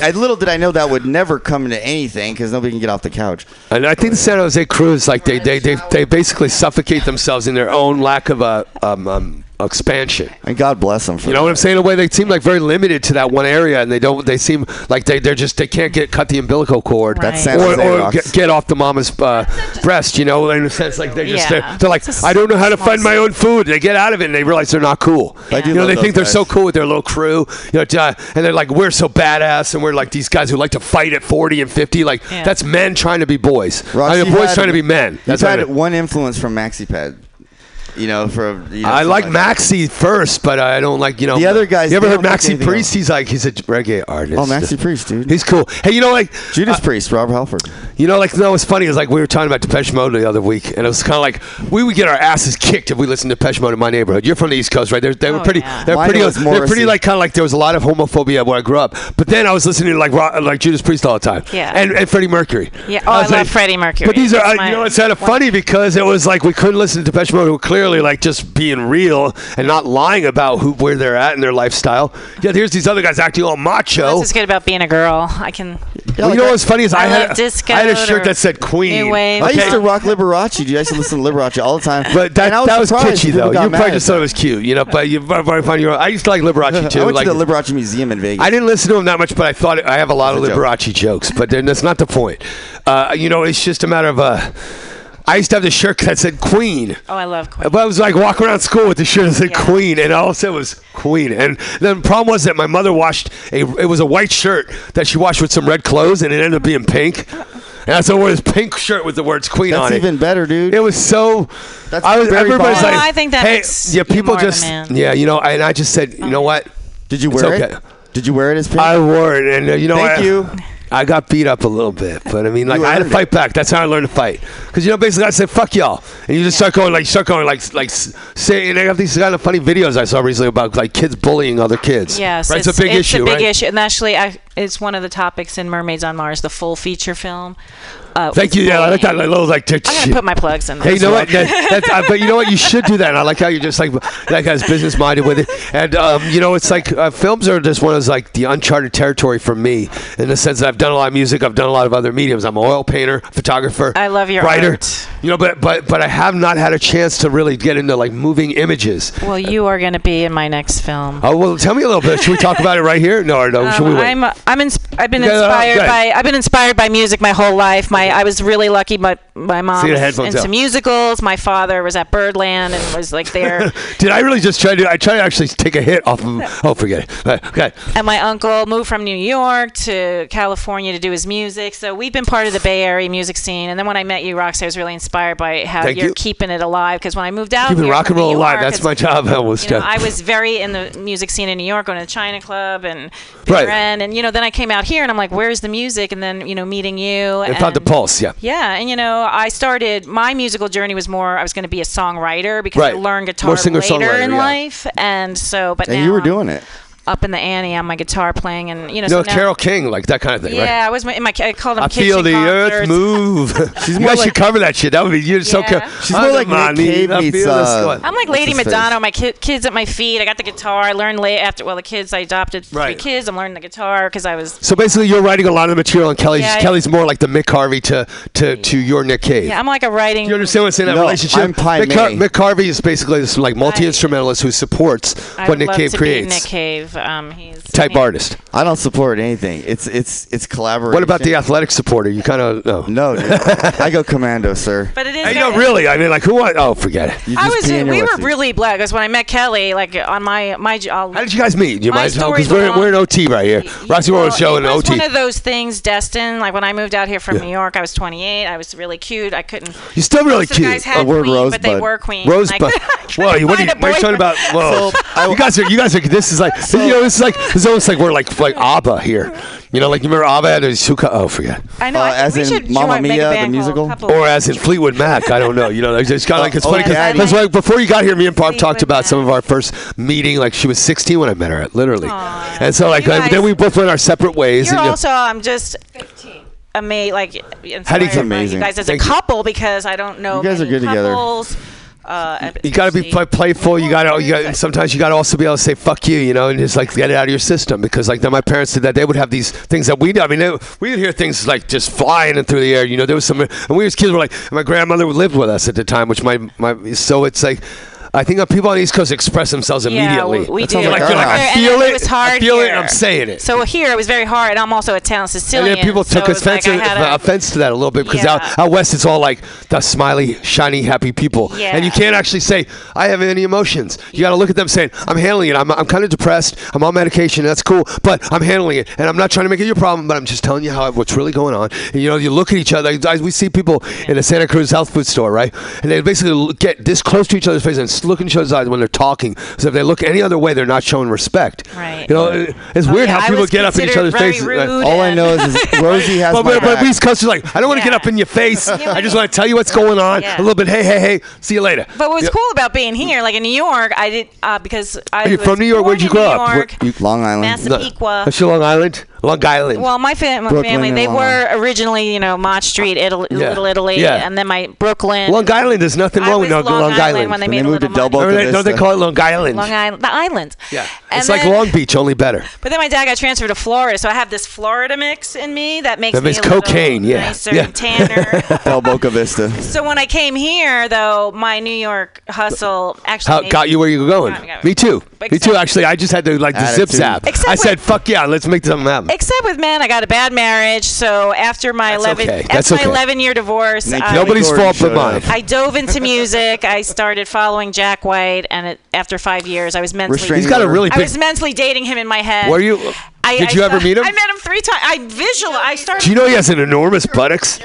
I, little did I know that would never come into anything because nobody can get off the couch. And I think the San Jose Crews, like they, they, they, they basically suffocate themselves in their own lack of a um, um, expansion. And God bless them for You know that. what I'm saying? In a way, they seem like very limited to that one area, and they don't. They seem like they they're just they can't get cut the umbilical cord, That's San or, or get, get off the mama's uh, breast. You know, in a sense, like they're just Yeah. they're, they're like, I don't know how to find my own food. They get out of it, and they realize they're not cool. I do You know, they those think they're so cool with their little crew. You know, uh, and they're like, we're so badass, and we're like these guys who like to fight at 40 and 50. Like Yeah. that's men trying to be boys. Ross, I mean, boys had- trying to be men. You've That's what I had mean. one influence from MaxiPad. You know, for you know, I something like. Maxi first, but I don't like you know The other guys, You ever heard Maxi anything Priest? of- He's like he's a reggae artist. Oh, Maxi Priest, dude. He's cool. Hey, you know like Judas Priest, Robert Halford. you know like no, it's funny It's like we were talking about Depeche Mode the other week, and it was kind of like we would get our asses kicked if we listened to Depeche Mode in my neighborhood. You're from the East Coast, right? They're, they were Oh, pretty. yeah. They're Mine pretty. was They're pretty like kind of like there was a lot of homophobia where I grew up. But then I was listening to like rock, like Judas Priest all the time. Yeah. And and Freddie Mercury. Yeah. Oh, I was love Freddie Mercury. But these are That's uh, you know it's kind of funny because it was like we couldn't listen to Depeche Mode who were clearly like just being real and not lying about who where they're at in their lifestyle. Yeah, here's these other guys acting all macho. That's what's good about being a girl. I can. Well, you know what's funny is I, I had love I had a shirt that said Queen. New wave. I used to rock Liberace, dude. I used to listen to Liberace all the time. But that, And I that was surprised kitschy though. You probably just thought it was cute, you know. But you probably find your. I used to like Liberace too. I went like, to the Liberace Museum in Vegas. I didn't listen to him that much, but I thought it, I have a lot of It's a joke. Liberace jokes. But then that's not the point. Uh, you know, it's just a matter of. Uh, I used to have the shirt that said Queen. Oh, I love Queen. But I was like walking around school with the shirt that said Yeah. Queen, and all it said was Queen. And then the problem was that my mother washed a. It was a white shirt that she washed with some red clothes, and it ended up being pink. And so I wore this pink shirt with the words Queen That's on it. That's even better, dude. It was so. That's I was, very everybody's like, No, I think that hey, makes yeah, you people more just, man. yeah, you know, and I just said, you know what? Did you It's wear okay. it? Did you wear it as pink? I wore it, and uh, you know, Thank I, you. I got beat up a little bit, but I mean, like I had to fight it. back. That's how I learned to fight. Because you know, basically, I said "fuck y'all," and you just start going like, you start going like, like s- say. And I have these kind of funny videos I saw recently about like kids bullying other kids. Yes, right. It's, a big it's issue, a big right? issue, and actually, I, it's one of the topics in Mermaids on Mars, the full feature film. Uh, Thank you. Yeah, I like that little like. I'm gonna put my plugs in. Hey, you know what? That, uh, but you know what? You should do that. And I like how you're just like that guy's business minded with it. And um, you know, it's like uh, films are just one of those like the uncharted territory for me in the sense that I've done a lot of music. I've done a lot of other mediums. I'm an oil painter, photographer. I love your writer. art. You know, but but but I have not had a chance to really get into like moving images. Well, you are going to be in my next film. Oh well, tell me a little bit. Should we talk about it right here? No, or no. should we Um, wait? I'm I'm ins- I've been Yeah, no, no, inspired by I've been inspired by music my whole life. My I was really lucky. My my mom was into out. musicals. My father was at Birdland and was like there. Did I really just try to? I try to actually take a hit off of. Oh, forget it. Okay. and my uncle moved from New York to California to do his music. So we've been part of the Bay Area music scene. And then when I met you, Roxy, I was really inspired by how Thank you're you. keeping it alive. Because when I moved out Keeping rock and roll New alive. That's my job. I was. you know, I was very in the music scene in New York, going to the China Club and Right. and and you know, then I came out here and I'm like, where's the music? And then you know, meeting you and found the Yeah. Yeah, and you know, I started my musical journey was more I was going to be a songwriter because I learned guitar later in yeah. life, and so but and now you were doing it. Up in the ante on my guitar playing, and you know, No, so now, Carole King, like that kind of thing, right? Yeah, I was in my I called them I feel kitchen the earth concerts. move. you more guys like- should cover that shit. That would be you're so Yeah. cool. She's more like Nick Cave meets, uh, I'm like Lady his face? Madonna. My ki- kids at my feet. I got the guitar. I learned late after. Well, the kids I adopted three Right. kids. I'm learning the guitar because I was. So basically, you're writing a lot of the material, and Kelly's Yeah, I- Kelly's more like the Mick Harvey to to, to your Nick Cave. Yeah, I'm like a writing. Do you understand what's in that No, relationship? I'm Pi Mick, Har- Mick Harvey is basically this like multi instrumentalist who supports I what would Nick love Cave to creates. Be Nick Cave. Um, he's Type he- artist. I don't support anything. It's it's it's collaboration. What about the athletic supporter? You kind of no. No, dude. I go commando, sir. But it is. Hey, very- no, really. I mean, like, who? want- Oh, forget it. You I just was. pee in your We were whiskey. really blessed because when I met Kelly, like on my my. I'll, How did you guys meet? You My mind tell? story's Because we're, we're in OT right here. Roxy Well, World Show in it was OT. one of those things destined. Like when I moved out here from Yeah. New York, I was 28. I was really cute. I couldn't. You're still really most of cute. guys had A word queen, but they were queen. Rosebud. And Whoa, what are you, find what are you talking about? boyfriend. Whoa, So, you guys are, you guys are. This is like, you know, this is like, this is almost like we're like, like ABBA here. You know, like you remember ABBA and Suka. Oh, forget. I know. Uh, I as we in should Mamma join- make a Mia, the band called musical? Couple- Or as in Fleetwood Mac. I don't know. You know, it's kind of like it's Oh, funny Daddy. because like before you got here, me and Barb talked Fleetwood about some of our first meeting. Like she was 16 when I met her, literally. Aw. And so like You guys- then we both went our separate ways. You're and, you know- also. I'm just. Amazing, like How do you- inspired by Amazing. you guys as Thank a you. couple because I don't know You guys many are good together. couples Uh, You got to be play, playful. You got to. You got. Sometimes you got to also be able to say "fuck you," you know, and just like get it out of your system. Because like then my parents did that. They would have these things that we. I mean, they, we would hear things like just flying through the air. You know, there was some. And we as kids were like, my grandmother lived with us at the time, which my my. So it's like. I think people on the East Coast express themselves immediately. Yeah, immediately. we That do. sounds like Like, I feel then it. was hard I feel it. here. and I'm saying it. So here it was very hard. and I'm also a and Sicilian. And then people took it was like offense, a- offense to that a little bit because Yeah. out, out west it's all like the smiley, shiny, happy people, Yeah. and you can't actually say I have any emotions. You got to look at them saying I'm handling it. I'm, I'm kind of depressed. I'm on medication. That's cool, but I'm handling it, and I'm not trying to make it your problem. But I'm just telling you how what's really going on. And you know, you look at each other. Guys, we see people in the Santa Cruz health food store, right? And they basically get this close to each other's face and look in each other's eyes when they're talking. So if they look any other way, they're not showing respect. Right. You know, it- it's Oh, weird yeah, how people get up in each other's faces. rude All I know is, is Rosie has But, my but, but back. East Coast is like, I don't want to get up in your face. Yeah, I just want to tell you what's going on. Yeah. A little bit, hey, hey, hey, see you later. But what was Yeah. cool about being here, like in New York, I did uh, because I Are you was from New York? born Where'd you in grow New up? York, Long Island. Massapequa. That's your Long Island? Long Island. Well, my, fam- my family, they Long were originally, you know, Mott Street, Italy, Yeah. Little Italy, Yeah. and then my Brooklyn. Long Island, there's nothing wrong with was Long, Long, Long Island. when they When made they a moved to little Del. Boca Remember they, don't they Vista. call it Long Island? Long Island, the island. yeah. And It's like Long Beach, only better. But then my dad got transferred to Florida, so I have this Florida mix in me that makes That me makes a little cocaine, yeah. nicer, Yeah. tanner. Del Boca Vista. so when I came here, though, my New York hustle actually How got you where you were going? Me, got me. Me too. Me too. Actually, I just had to like the zip zap. I said, "Fuck yeah, let's make something happen." Except with men, I got a bad marriage. So after my That's 11, okay. after That's my okay. 11 year divorce, Thank I. Nobody's fault but mine. I dove into music. I started following Jack White, and it, after five years, I was mentally. Restraining He's got a really Big, I was mentally dating him in my head. Were you? I, did I you ever meet him? I met him three times. I visual. I started. Do you know he has an enormous buttocks?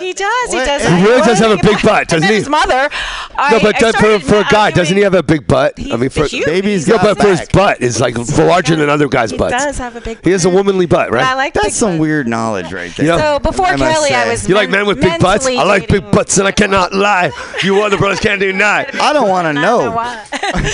You he upholsters. Uh, He does. He does. He really does have a big butt, doesn't he? His mother. No, but I that- for, for a guy, doesn't he have a big butt? I mean, for huge. Baby's yeah, got but for his back. butt is like larger than other guys' He butts. does have a big. Butt. He has a butt. womanly butt, right? I like That's big some butts. weird knowledge right there. You know- So before I must Kelly, I say. was. You like men with big butts? mentally I like big dating- butts, and I cannot lie. You other brothers can't deny. I don't want to know. why.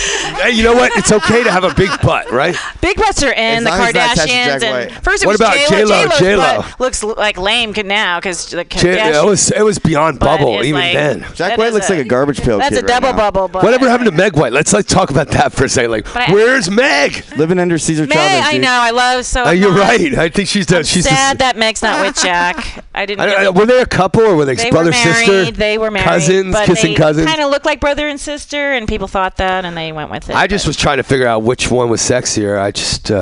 Hey, you know what? It's okay to have a big butt, right? Big butts are in As the long as not attached to Kardashians, Jack and White. first it What was about J-Lo. J-Lo? J-Lo's J-Lo. butt looks l- like lame now because the J- Kardashians. It was it was beyond butt bubble even like- then. Jack White is looks like a garbage pail That's kid a double now. bubble. Butt. Whatever happened to Meg White? Let's let's talk about that for a second. Like, But I- where's Meg? Living under Caesar Meg, Chavez. I dude. know. I love so. Uh, you're right. I think she's the I'm she's sad the, that Meg's not with Jack. I didn't. I, I, were they a couple or were they, they brother were married. sister? They were married. cousins, but kissing they cousins. Kind of looked like brother and sister, and people thought that, and they went with it. I just was trying to figure out which one was sexier. I just uh,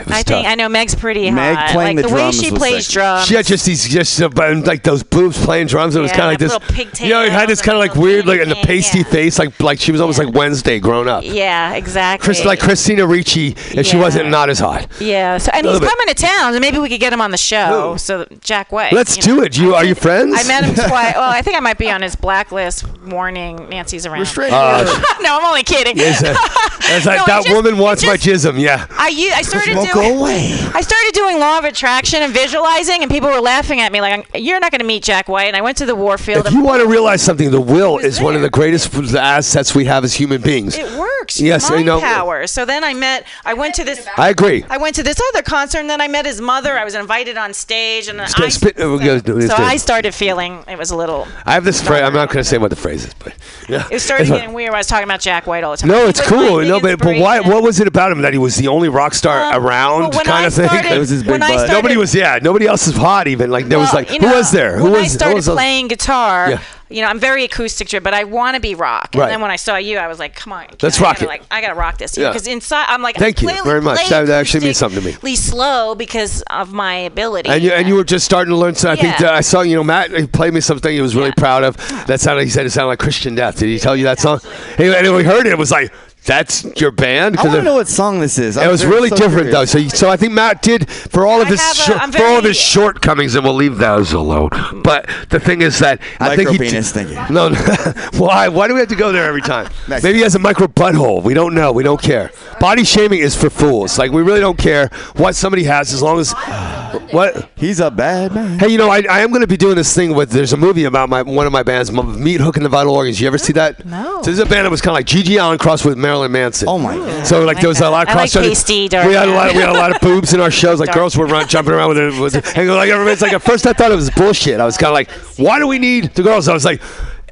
it was I tough. think I know Meg's pretty Meg hot. playing like the the, way she plays drums. She had just these, just uh, like those boobs playing drums. It was Yeah, kind of like this. little pigtails You know, it had this kind of like weird, like in the pasty yeah. face, like like she was almost Yeah. like Wednesday grown up. yeah, exactly. Chris, like Christina Ricci, if she wasn't not as hot. Yeah. So and he's bit. coming to town, and maybe we could get him on the show. Who? So Jack White. Let's do know. it. You are you friends? I met him twice. Well, I think I might be on his blacklist. Warning: Nancy's around. Restrain Uh, no, I'm only kidding. It's, uh, it's like No, that just- woman it wants my just- jism. Yeah. I u- I started doing. go away. I started doing law of attraction and visualizing, and people were laughing at me like, "You're not going to meet Jack White." And I went to the Warfield. If you want to realize something, the will is one of the greatest assets we have as human beings. it works. Yes, I know. power. So then I met. I went to this. I agree. I went to this other concert, and then I met his mother. I was invited on stage, and then I, spit- uh, we'll go do this so. I started feeling it was a little. I have this phrase. I'm not going to say what the phrase is, but yeah. It started It's getting weird. when I was talking about Jack White all the time. No, it's cool. No, but, but why? What was it about him that he was the only rock star Um, around, well, kind I of thing? It was his big butt. started- Nobody was. Yeah, nobody else was hot. Even like there was like you who know, was there? Who was? I started playing guitar, Yeah. you know, I'm very acoustic driven, but I want to be rock. And Right. then when I saw you, I was like, come on, Let's I rock gotta, it. Like, I gotta rock this. Yeah. Because inside, I'm like, Thank I you very much. That actually means something to me. slow because of my ability. And you and you were just starting to learn. So I think Yeah. uh, I saw you know Matt he played me something he was really Yeah. proud of. That sounded he said it sounded like Christian Death. Did he tell you that song? And when we heard it, it was like that's your band I want it- to know what song this is. It I'm was really so different though. So, so I think Matt did for all of his have a- for all of his shortcomings, and we'll leave those alone. But the thing is that I think he Micro-penis, thank you. No, no. why? Why do we have to go there every time? Next. Maybe he has a micro butthole. We don't know. We don't care. Body shaming is for fools. Like we really don't care what somebody has as long as what. He's a bad man. Hey, you know, I, I am going to be doing this thing with. There's a movie about my one of my bands, Meat Hook and the Vital Organs. You ever see that? No. So this is a band that was kind of like GG Allin crossed with Marilyn Manson. Oh my god. So like there was a lot of I like cross. pasty, dark we had a lot. We had a lot of boobs in our shows. Like Dark girls were run, jumping around with it. With it and like everybody's like at first I thought it was bullshit. I was kind of like, why do we need the girls? I was like.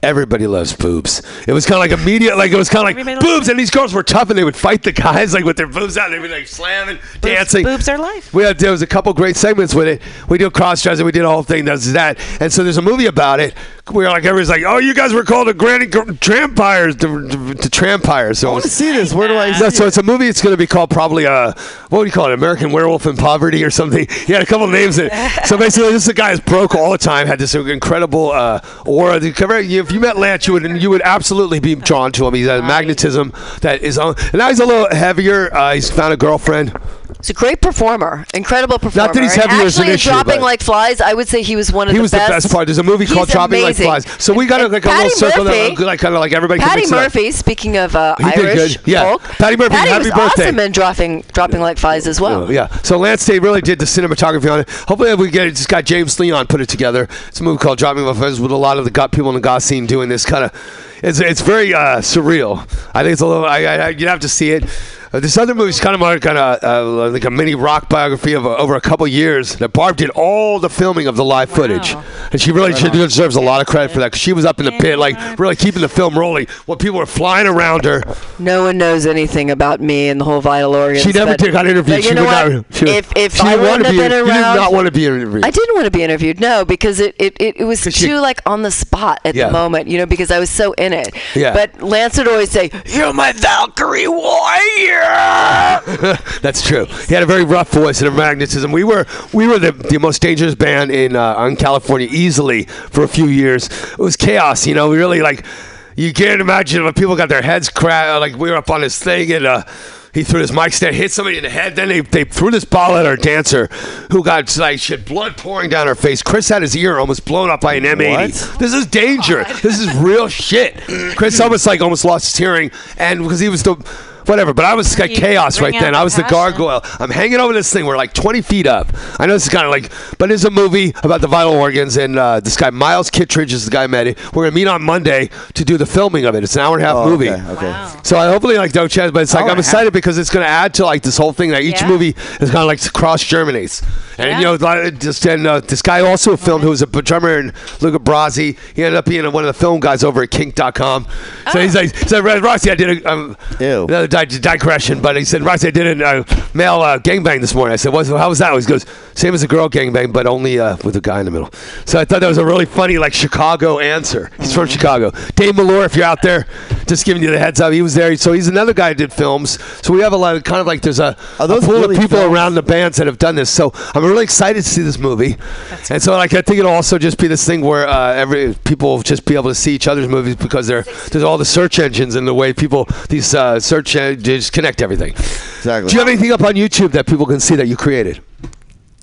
everybody loves boobs. It was kind of like immediate, like it was kind of like Everybody boobs, and these girls were tough, and they would fight the guys like with their boobs out, and they'd be like slamming, dancing. boobs are life. We had there was a couple great segments with it. We did cross dressing, we did a whole thing. That's that, and so there's a movie about it. We were like, everybody's like, oh, you guys were called the Granny Gr- Trampires, the, the, the Trampires. So I want to see this. Where do I so it's a movie. It's going to be called probably a what would you call it? American Werewolf in Poverty or something. He had a couple names in it. So basically, this is a guy who's broke all the time. Had this incredible uh, aura. The cover- If you met Lance, you would you would absolutely be drawn to him. He's a magnetism that is on. And now he's a little heavier. Uh, he's found a girlfriend. He's a great performer, incredible performer. Not that he's And heavier is an actually, in issue, dropping like flies, I would say he was one of the best. He the was best. the best part. There's a movie called He's Dropping amazing. Like Flies. So we got And like a Patty little circle Murphy, that like kind of like everybody can Patty it. Murphy, speaking of uh, Irish. Yeah. folk, Patty Murphy, Patty happy was birthday. awesome in dropping dropping like flies as well. Oh, yeah. So Lance Day really did the cinematography on it. Hopefully we get just got James Leon put it together. It's a movie called Dropping My Fuzz with a lot of the got people in the goth scene doing this kind of. It's it's very uh, surreal. I think it's a little. I, I, you'd have to see it. Uh, this other movie's kind of more kind of uh, like a mini rock biography of uh, over a couple years. That Barb did all the filming of the live footage, and she really she deserves a lot of credit for that because she was up in the pit, like really keeping the film rolling while people were flying around her. No one knows anything about me and the whole vital organs. She never did got interviewed. but She you know would what? not. She would- if if she I didn't want wouldn't have be. been You did not want to be interviewed. I didn't want to be interviewed. No, because it it, it, it was 'Cause too you- like on the spot at Yeah. the moment. You know, because I was so in it. Yeah. But Lance would always say, "You're my Valkyrie warrior." That's true. He had a very rough voice and a magnetism. We were we were the, the most dangerous band in uh, in California easily for a few years. It was chaos. You know, we really like. You can't imagine when people got their heads cracked. Like we were up on this thing and. Uh, he threw his mic stand, hit somebody in the head. Then they, they threw this ball at our dancer, who got like shit, blood pouring down her face. Chris had his ear almost blown up by an M80. What? This is danger. This is real shit. Chris almost like almost lost his hearing, and because he was the whatever. But I was like chaos right then. the I was the gargoyle. I'm hanging over this thing. We're like 20 feet up. I know this is kind of like, but it's a movie about the vital organs. And uh, this guy Miles Kittredge is the guy I met. We're gonna meet on Monday to do the filming of it. It's an hour and a half Oh, movie. Okay. okay. Wow. So I hopefully like don't chance, but it's like Hour I'm and a half. excited because it's going to add to like this whole thing that each Yeah. movie is kind of like cross germinates, and Yeah. you know just and uh, this guy also filmed who was a drummer in Luca Brasi. He ended up being one of the film guys over at Kink.com. So he's like, so Red Rossi, I did a um, Ew. another di- digression, but he said Rossi, I did a uh, male uh, gangbang this morning. I said, what, how was that? He goes, same as a girl gangbang, but only uh, with a guy in the middle. So I thought that was a really funny like Chicago answer. He's from Chicago. Dave Malore, if you're out there, just giving you the heads up. He was there. So he's another guy who did films. So we have a lot of kind of like there's a, Are a those pool really of people films? around the bands that have done this. So I'm really excited to see this movie. and so like I think it'll also just be this thing where uh, every people will just be able to see each other's movies because there there's all the search engines and the way people these uh, search engines connect everything. Exactly. Do you have anything up on YouTube that people can see that you created?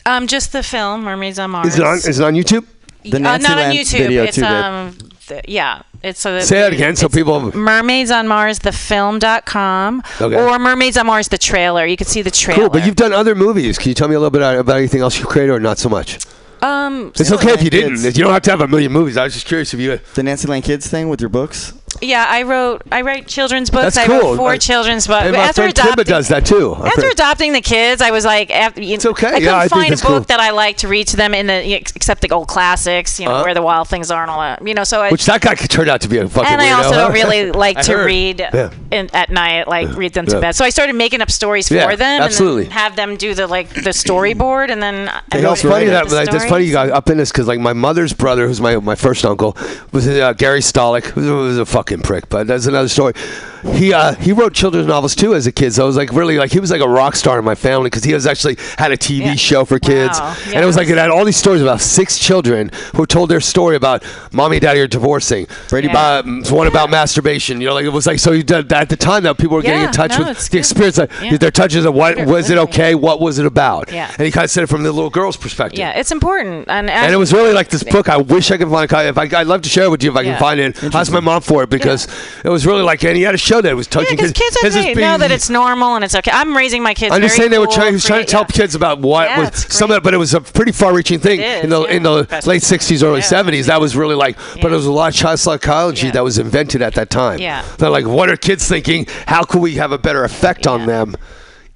Um, just the film Mermaids on Mars. Is it on? Is it on YouTube? The uh, Nancy not on Lance YouTube. video it's too, babe. um, th- yeah. It's so Say that again, so people. Mermaids on Mars, the film.com, Okay. or Mermaids on Mars, the trailer. You can see the trailer. Cool, but you've done other movies. Can you tell me a little bit about anything else you created, or not so much? um, It's okay if you didn't. You don't have to have a million movies. I was just curious if you. The Nancy Lane Kids thing with your books. Yeah, I wrote I write children's books. That's I cool. wrote four My- children's books. And my after friend adopting, does that too. After friend- adopting the kids, I was like, after, you It's okay. I couldn't Yeah, I find a book cool. that I like to read to them in the except the old classics, you know, Uh-huh. where the wild things are and all that. You know, so I Which that guy could turn out to be a fucking and I also huh? don't really like to heard. read Yeah. in, at night, like read them to Yeah. bed. So I started making up stories for Yeah, them, absolutely. and have them do the like the storyboard, and then I It's funny that, that that's funny you got up in this because like my mother's brother, who's my my first uncle, was uh, Gary Stolick, who was a fucking prick, but that's another story. He uh, he wrote children's novels too as a kid, so I was like really like he was like a rock star in my family because he was actually had a TV Yeah. show for kids, Wow. and it was like it had all these stories about six children who told their story about mommy and daddy are divorcing. Brady Yeah. Um, one about masturbation. You know, like it was like so. You did, at the time that people were getting in touch no, with the good. experience, like Yeah. their touches of what was it okay, what was it about, Yeah. and he kind of said it from the little girl's perspective. yeah, it's important, and And it was really like this book. I wish I could find. If I, I'd love to share it with you if I can find it. Ask my mom for it because it was really like, and he had a show that was touching because kids His okay, being- know that it's normal and it's okay. I'm raising my kids. I'm just saying they were cool, trying. He was trying to tell create- kids about what Yeah, was some of it, but it was a pretty far-reaching thing It in the is, in the Best- late '60s, early Yeah. '70s. That was really like, but it was a lot of child psychology Yeah. that was invented at that time. Yeah. They're like, what are kids thinking? How can we have a better effect on Yeah.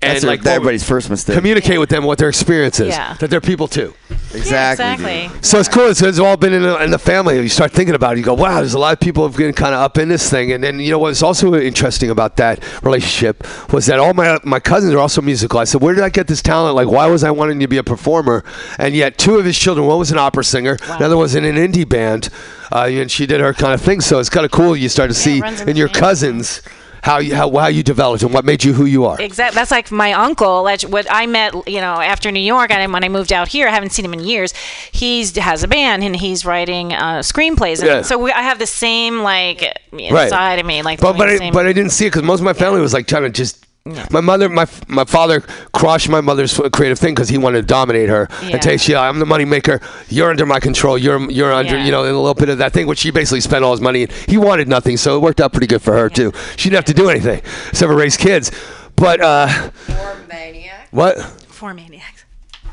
Them? That's and like everybody's first mistake. communicate with them what their experience is. Yeah. That they're people too. Exactly. exactly. dude. So it's cool. It's, it's all been in the, in the family. You start thinking about it. You go, wow, there's a lot of people who've been kind of up in this thing. And then, you know, what's also interesting about that relationship was that all my my cousins are also musical. I said, where did I get this talent? Like, why was I wanting to be a performer? And yet, two of his children, one was an opera singer, another was in an indie band. Uh, and she did her kind of thing. So it's kind of cool. You start to see in in the your family. How you, how, how you developed and what made you who you are. Exactly. That's like my uncle. What I met, you know, after New York, and when I moved out here, I haven't seen him in years. He's has a band and he's writing uh, screenplays. And Yeah. So we, I have the same like Right. inside of me, like. But but I, but I didn't see it because most of my family was like trying to just. My mother, my my father crushed my mother's creative thing because he wanted to dominate her Yeah. and say, "Yeah, I'm the money maker. You're under my control. You're you're under, Yeah. you know, and a little bit of that thing." Which she basically spent all his money. And he wanted nothing, so it worked out pretty good for her too. She didn't have to do anything except for raise kids. But uh, Four maniacs. what? Four maniacs.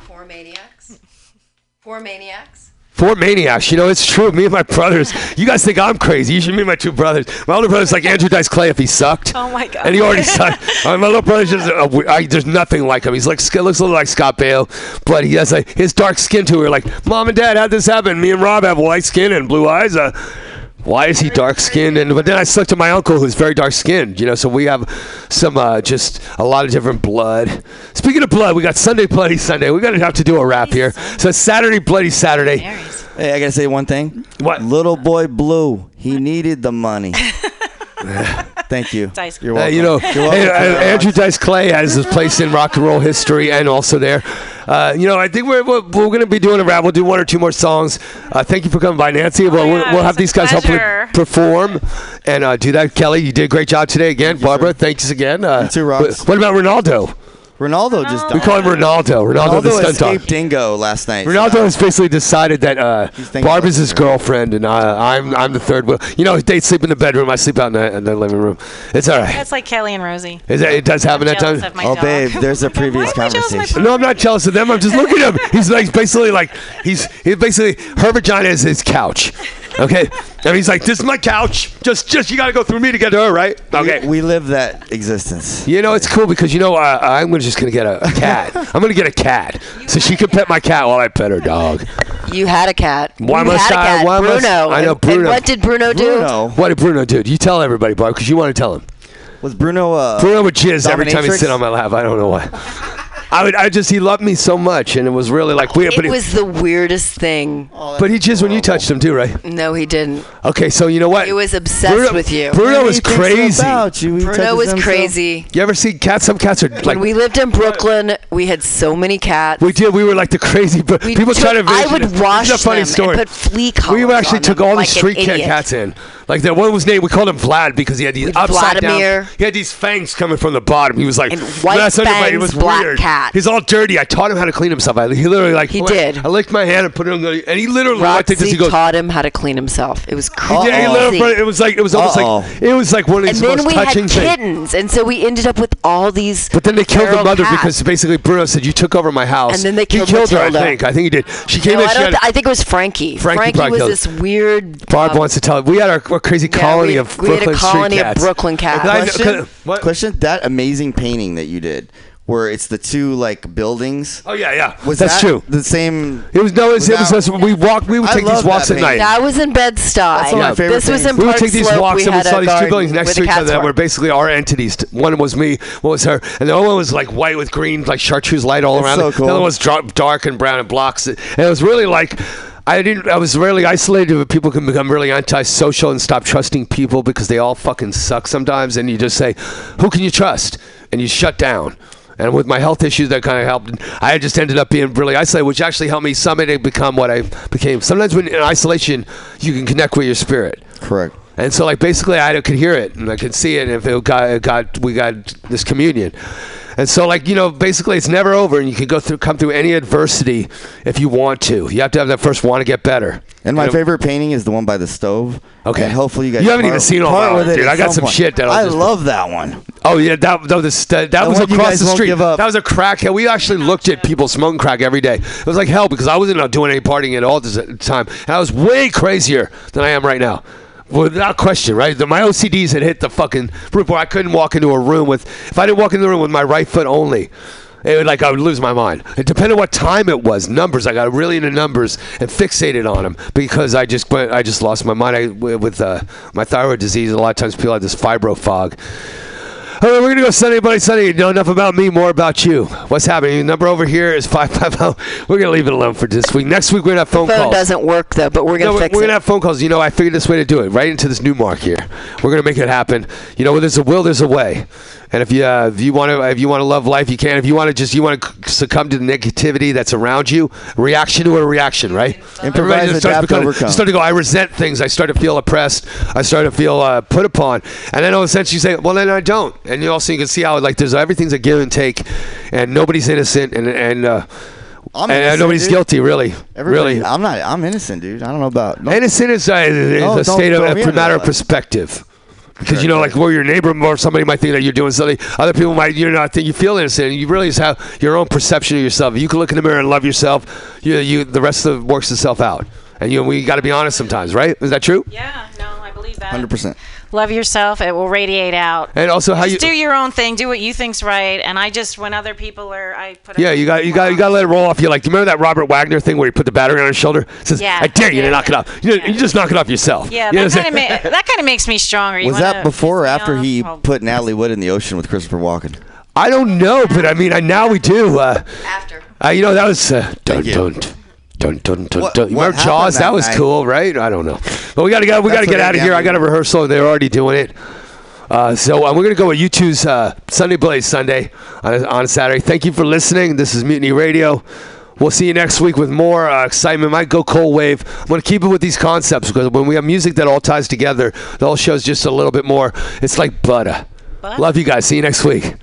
Four maniacs. Four maniacs. Four maniacs. You know, it's true. Me and my brothers. You guys think I'm crazy. You should meet my two brothers. My older brother's like Andrew Dice Clay if he sucked. Oh my god. And he already sucked. Uh, my little brother's just. Uh, we- I, there's nothing like him. He's like looks a little like Scott Bale, but he has like his dark skin too. We're like, Mom and Dad, how'd this happen? Me and Rob have white skin and blue eyes. Uh, why is he dark skinned? And but then I looked to my uncle who's very dark skinned. You know, so we have some uh, just a lot of different blood. Speaking of blood, we got Sunday Bloody Sunday. We're gonna have to do a wrap here. So Saturday Bloody Saturday. Hey, I gotta say one thing. What? Little boy Blue, he needed the money. Thank you. Dice. You're Uh, welcome. you know, You're hey, uh, Andrew Dice Clay has his place in rock and roll history and also there. Uh, you know, I think we're, we're, we're going to be doing a rap. We'll do one or two more songs. Uh, thank you for coming by, Nancy. Well, Oh, we'll, yeah, we'll have these guys hopefully perform and uh, do that. Kelly, you did a great job today again. Barbara, thanks again. Uh, You too, Rox. What, what about Ronaldo? Ronaldo just We died. call him Ronaldo. Ronaldo, the Ronaldo stunt dog. escaped Dingo last night. Ronaldo has basically decided that uh, Barb is his girlfriend and uh, I'm I'm the third wheel. You know, they sleep in the bedroom. I sleep out in the, in the living room. It's all right. That's like Kelly and Rosie. Is that, it does happen I'm at jealous times. Oh, dog. babe, there's a previous Why am I jealous of my conversation. No, I'm not jealous of them. I'm just looking at him. He's like basically like he's he basically her vagina is his couch. Okay, and he's like, "This is my couch. Just, just you got to go through me to get to her, right?" Okay. We, we live that existence. you know it's cool because you know uh, I'm gonna just gonna get a, a cat. I'm gonna get a cat so she can pet my cat while I pet her dog. You had a cat. Why you must had a I- cat. why Bruno. must- I know And- Bruno. And what did Bruno do? Bruno What did Bruno do? You tell everybody, Barb, because you want to tell him. was Bruno. Uh, Bruno would jizz every time he dominatrix? sit on my lap. I don't know why. I would. I just he loved me so much, and it was really like weird. It But he, was the weirdest thing. Oh, but he just when you touched him too, right? No, he didn't. Okay, so you know what? He was obsessed Bruno, with you. Bruno was crazy. About you. He Bruno touches was himself. crazy. You ever see cats? Some cats are like when we lived in Brooklyn, we had so many cats. we did. We were like the crazy. But We people took- try to. I envision would it. wash This is a funny them story. and put flea we actually on took them all like the an street cat idiot. cats in. Like that one was named. We called him Vlad because he had these With upside Vladimir. down. He had these fangs coming from the bottom. He was like And white everybody. It fangs, was black weird. cat. He's all dirty. I taught him how to clean himself. I, he literally like He I- did. I licked my hand and put it on the and he literally like this. Roxy He goes. taught him how to clean himself. It was crazy. Literally, it was like it was almost Uh-oh. like it was like one of and these then we had touching things. kittens, and so we ended up with all these. But then they killed the mother cats. because basically Bruno said you took over my house. And then they killed he killed her. I think. I think he did. She came No, in. I, She th- I think it was Frankie. Frankie probably was this weird. Barb um, wants to tell. We had our, our crazy yeah, colony we- of we had a Brooklyn colony of cats. Brooklyn cats. And know- Question? what? Question? That amazing painting that you did, where it's the two like buildings. Oh yeah, yeah. Was That's that true. The same. It was no. It was, it was Without- us- we walked. We would take these walks that at night. That was in Bed Stuy. That's one of my favorite this was in things. we would take these Slope. walks we and we saw these two buildings next to each other that were. were basically our entities. One was me, one was her, and the other one was like white with green, like chartreuse light all That's around so it. cool. The other one was dark and brown and blocks. And it was really like. I didn't. I was really isolated. But people can become really antisocial and stop trusting people because they all fucking suck sometimes. And you just say, "Who can you trust?" And you shut down. And with my health issues, that kind of helped. I just ended up being really isolated, which actually helped me someday to become what I became. Sometimes when in isolation, you can connect with your spirit. Correct. And so, like, basically, I could hear it and I could see it. If it got, it got, we got this communion. And so, like, you know, basically, it's never over, and you can go through, come through any adversity if you want to. You have to have that first want to get better. And my You know? favorite painting is the one by the stove. Okay. And hopefully you guys. You haven't part- even seen all part that with it dude. I got some point. shit that I'll I just- love that one. Oh yeah, that that was that, that was one you across the street. That was a crack. We actually looked at people smoking crack every day. It was like hell because I wasn't doing any partying at all at the time, and I was way crazier than I am right now. Without question, right? The, my OCDs had hit the fucking roof where I couldn't walk into a room with if I didn't walk into the room with my right foot only. It would, like I would lose my mind. It depended what time it was. Numbers. I got really into numbers and fixated on them because I just went. I just lost my mind. I with uh, my thyroid disease. A lot of times people have this fibro fog. All right, we're gonna go Sunday, buddy. Sunday. You know enough about me, more about you. What's happening? The number over here is five five zero. We're gonna leave it alone for this week. Next week we're gonna have phone Phone calls. doesn't work though, but we're gonna No, we're, fix we're gonna have phone calls. You know, I figured this way to do it right into this new mark here. We're gonna make it happen. You know, where there's a will, there's a way. And if you uh, if you want to if you want to love life, you can. If you want to just you want to succumb to the negativity that's around you, reaction to a reaction, right? Improvise, Everybody just starts adapt, becoming- overcome. Start to go. I resent things. I start to feel oppressed. I start to feel uh, put upon. And then all of a sudden you say, well, then I don't. And you also you can see how like there's everything's a give and take, and nobody's innocent, and and. Uh, I'm and uh, innocent, nobody's dude. guilty, really. Everybody, really, I'm not. I'm innocent, dude. I don't know about. don't- Innocent is, uh, is No, a state of a matter of perspective. Because you know, like where your neighbor or somebody might think that you're doing something, other people might you're not think you feel innocent. You really just have your own perception of yourself. You can look in the mirror and love yourself. You, you, the rest of it works itself out. And you, we got to be honest sometimes, right? Is that true? Yeah, no, I believe that. Hundred percent. Love yourself. It will radiate out. And also how you, Just do your own thing. Do what you think's right. And I just, when other people are, I put. yeah, you got you got you got to let it roll off you. Like, do you remember that Robert Wagner thing where he put the battery on his shoulder? It says, Yeah, "I dare you yeah, to knock it off." You, know, you just knock it off yourself. Yeah, You that kind of saying? ma- that kind of makes me stronger. You Was that before or after he Well, put Natalie Wood in the ocean with Christopher Walken? I don't know, but I mean, I, now we do. Uh, After. Uh, you know that was uh, dun Thank you. dun dun dun dun What- dun. You remember Jaws? That that was night? cool, right? I don't know, but we gotta go. We That's gotta get out of they here. I got a gambled. rehearsal. They're already doing it. Uh, so uh, we're gonna go with U2's uh, Sunday Blaze Sunday on a, on a Saturday. Thank you for listening. This is Mutiny Radio. We'll see you next week with more uh, excitement. Might go cold wave. I'm gonna keep it with these concepts because when we have music that all ties together, the whole show's just a little bit more. It's like butter. Butter? Love you guys. See you next week.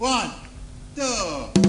One, two.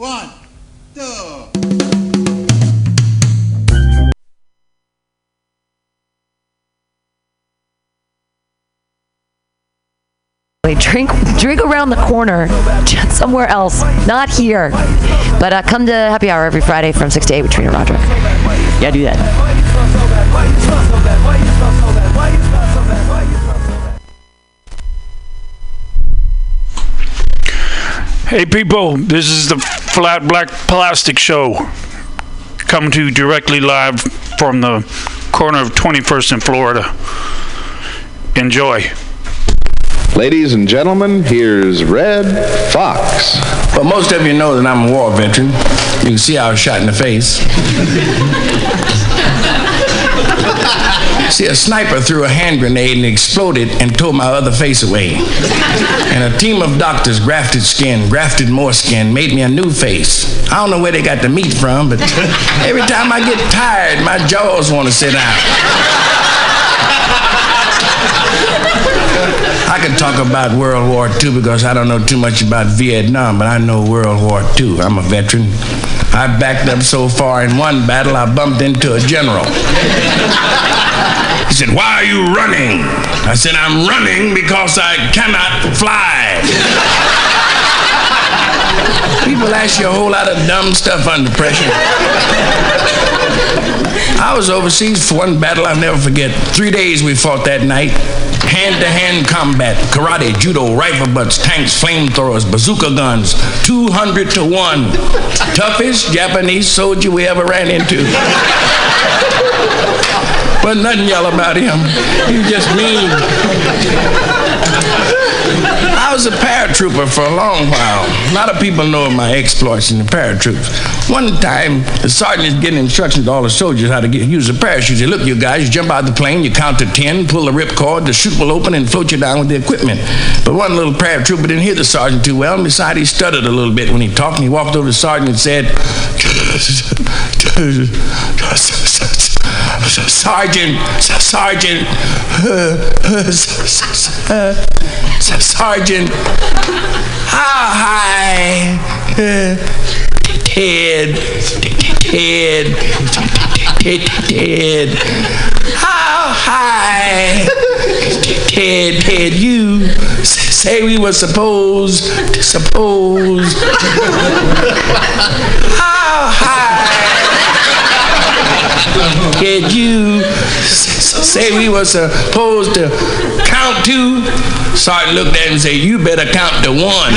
One, two. Drink, drink around the corner, somewhere else, not here. But uh, come to happy hour every Friday from six to eight with Trina Roderick. Yeah, do that. Hey people, this is the Flat Black Plastic Show. Coming to you directly live from the corner of 21st and Florida. Enjoy. Ladies and gentlemen, here's Redd Foxx. Well, most of you know that I'm a war veteran. You can see I was shot in the face. See, a sniper threw a hand grenade and exploded and tore my other face away. And a team of doctors grafted skin, grafted more skin, made me a new face. I don't know where they got the meat from, but every time I get tired, my jaws want to sit down. I can talk about World War II because I don't know too much about Vietnam, but I know World War II. I'm a veteran. I backed up so far in one battle, I bumped into a general. He said, Why are you running? I said, I'm running because I cannot fly. People ask you a whole lot of dumb stuff under pressure. I was overseas for one battle I'll never forget. Three days we fought that night. Hand to hand combat, karate, judo, rifle butts, tanks, flamethrowers, bazooka guns, 200 to 1. Toughest Japanese soldier we ever ran into. but nothing yell about him. He just mean. Was a paratrooper for a long while. A lot of people know of my exploits in the paratroops. One time, the sergeant is getting instructions to all the soldiers how to get, use a parachute. He said, Look, you guys, you jump out of the plane, you count to 10, pull the ripcord, the chute will open and float you down with the equipment. But one little paratrooper didn't hear the sergeant too well, and besides, he stuttered a little bit when he talked, and he walked over to the sergeant and said, Sergeant, Sergeant, Sergeant, how high? Ted, Ted, Ted, how high? Ted, Ted, you say we were supposed to suppose. How high? Did you say we were supposed to count to? Sergeant looked at him and said, You better count to one.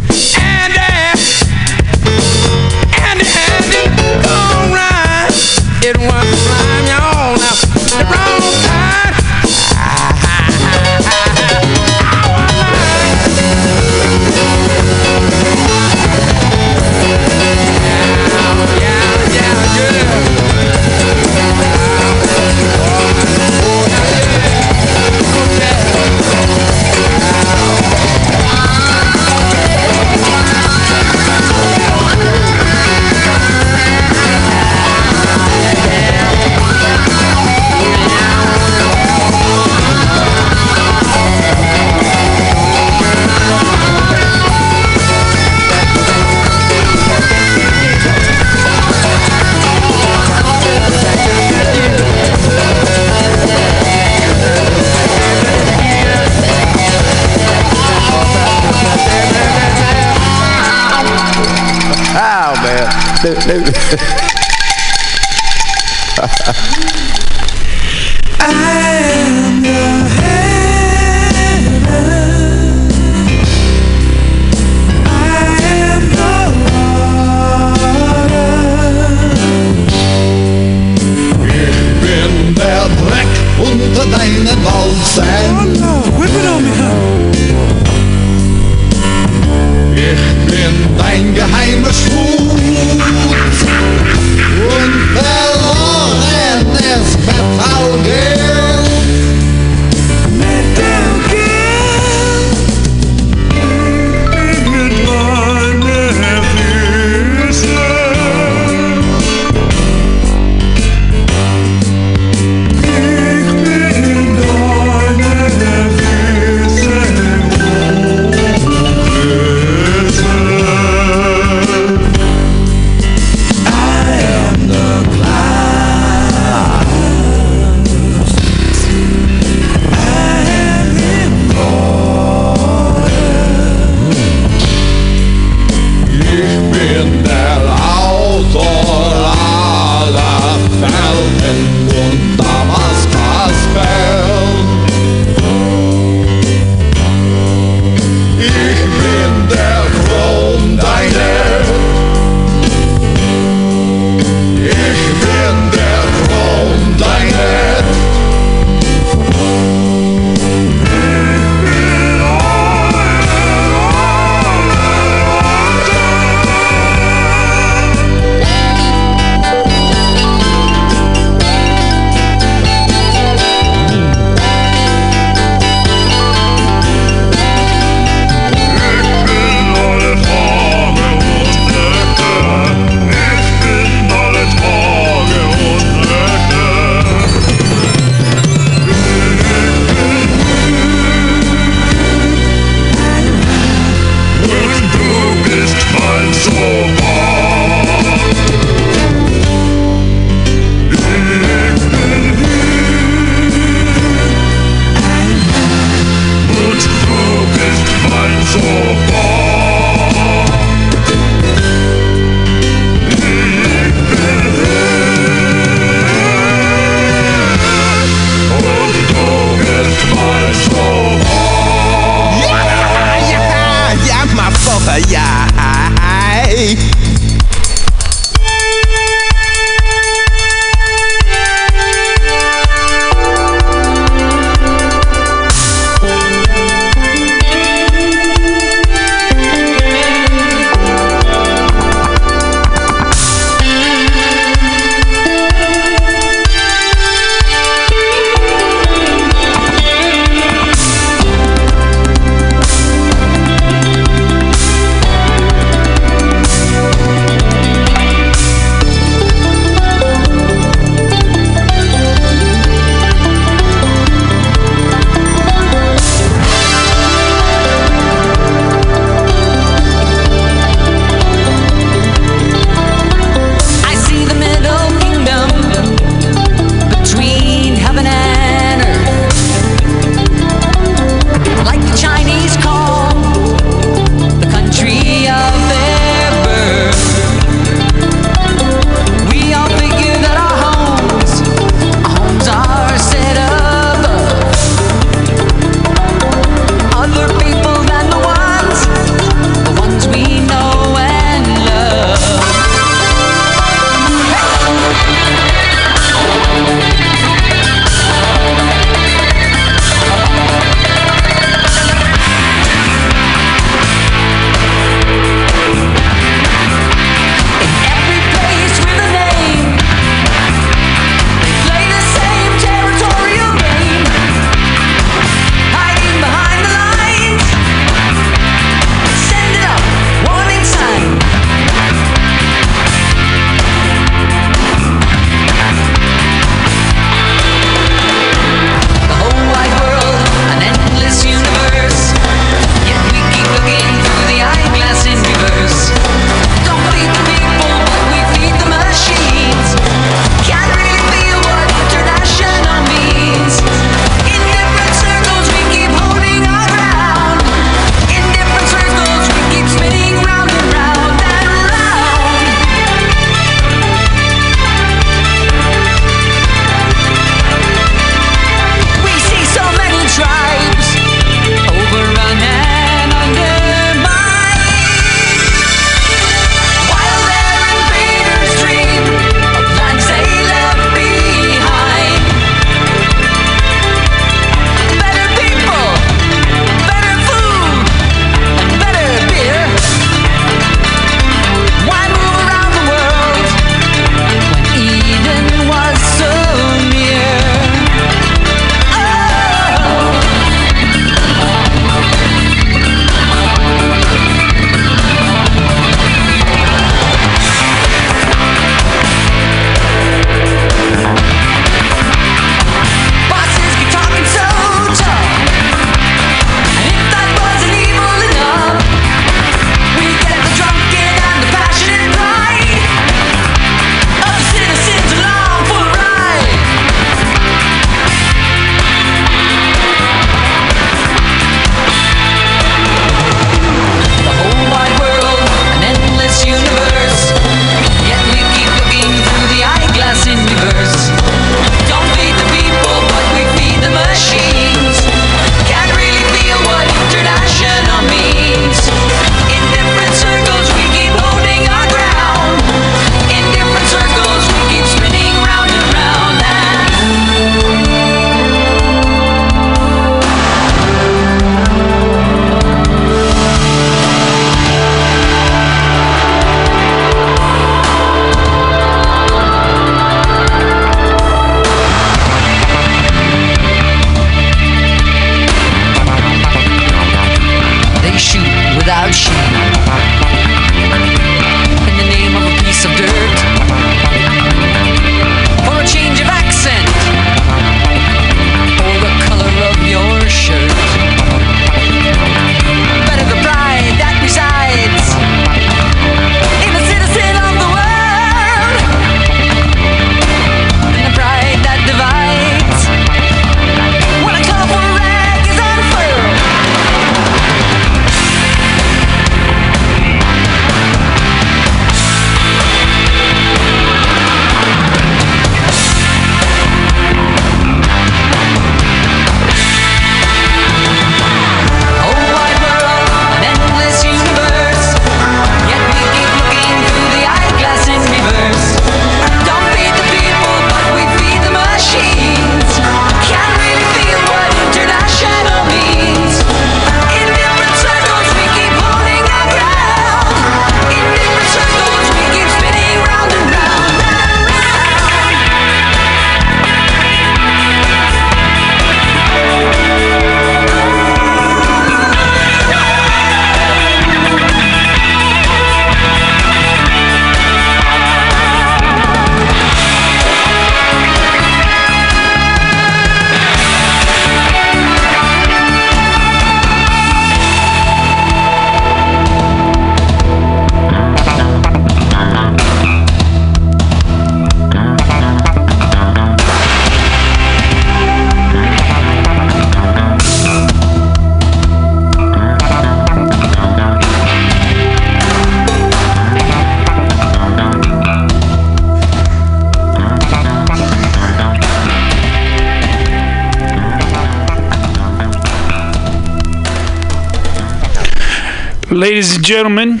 Ladies and gentlemen,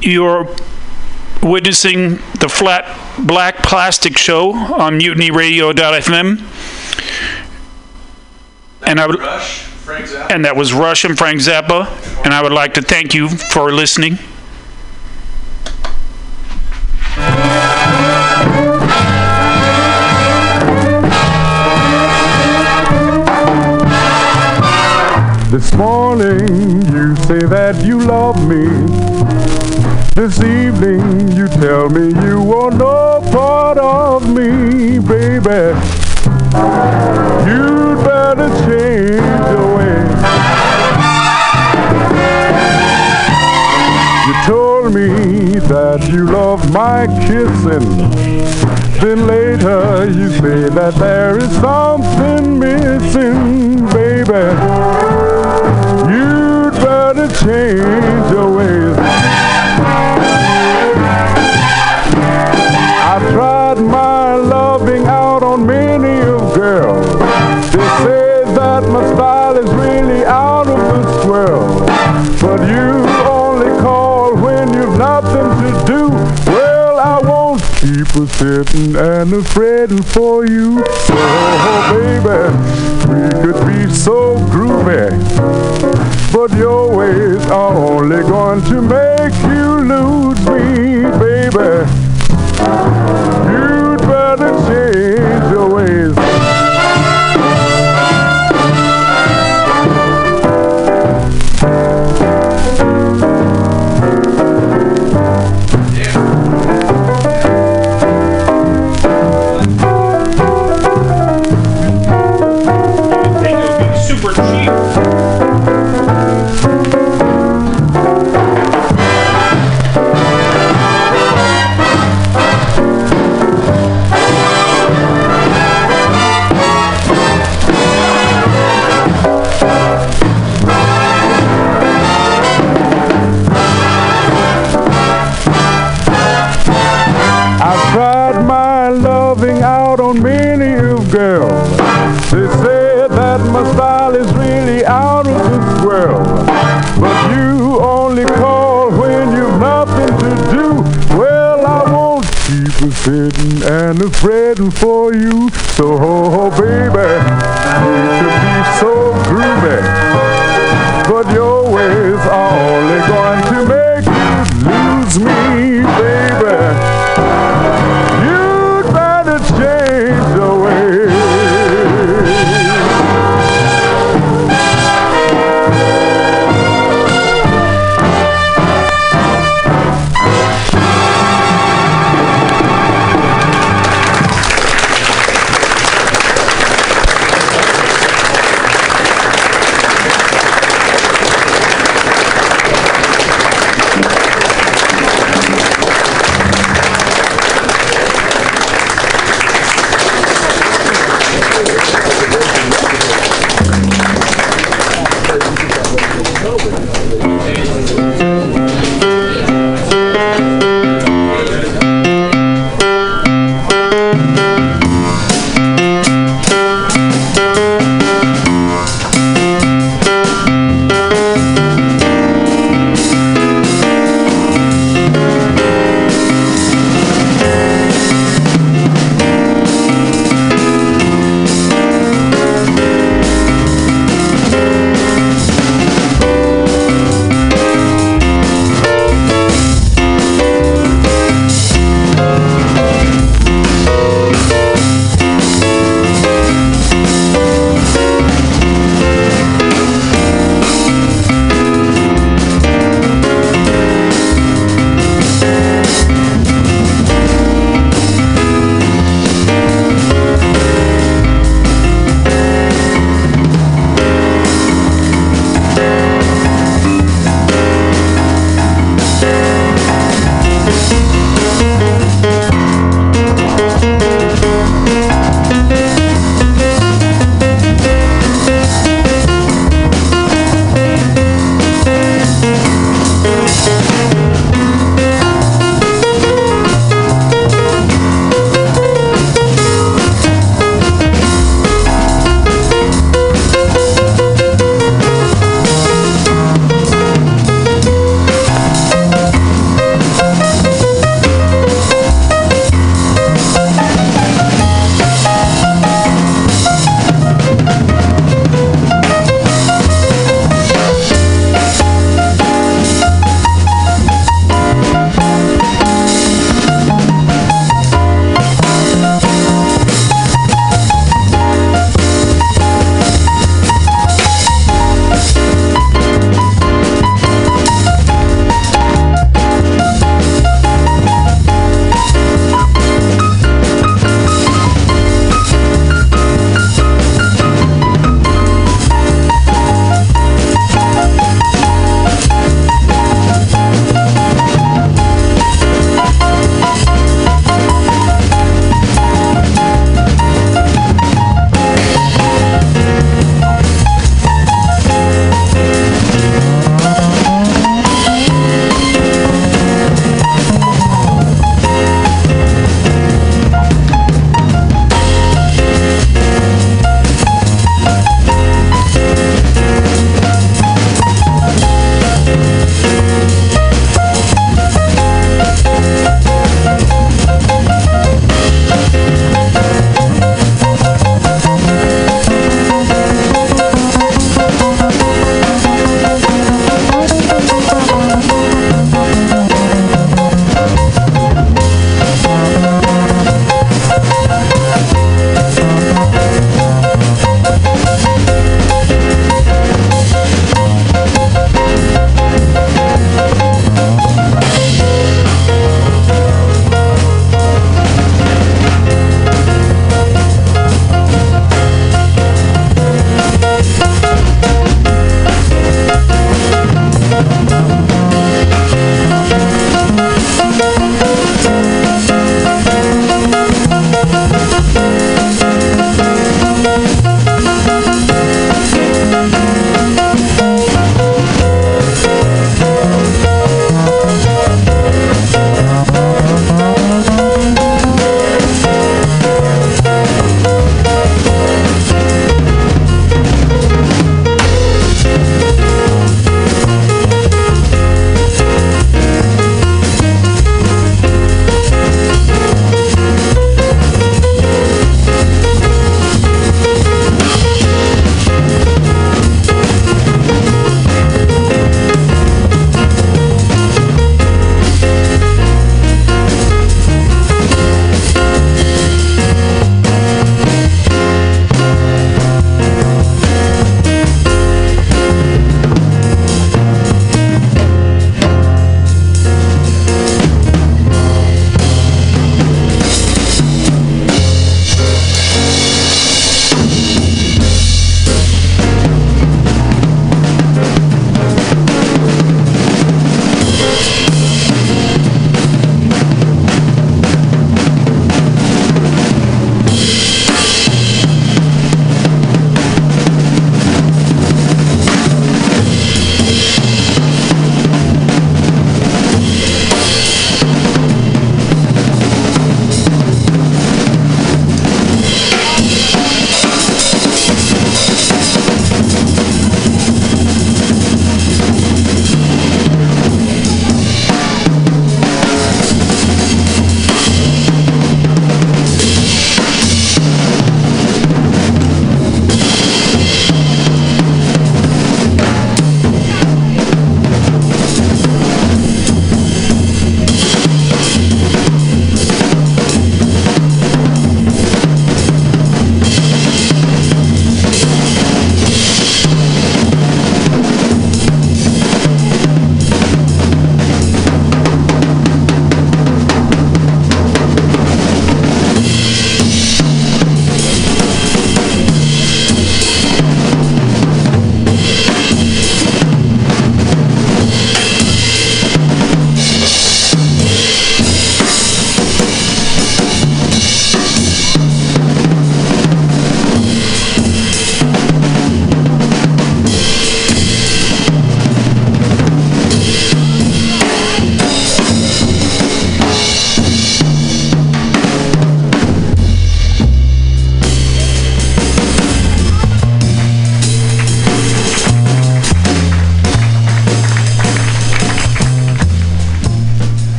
you're witnessing the Flat Black Plastic Show on MutinyRadio.fm. And I would, and that was Rush and Frank Zappa. And I would like to thank you for listening. This morning you say that you love me. This evening you tell me you want no part of me, baby. You'd better change your ways. You told me that you love my kissing. Then later you say that there is something missing, baby. You'd change your ways. I've tried my loving out on many of girls. They say that my style is really out of this world. But you only call when you've nothing to do. Well, I won't keep a sitting and a fretting for you. Oh, baby, we could be so groovy. But your ways are only going to make you lose me, baby. You'd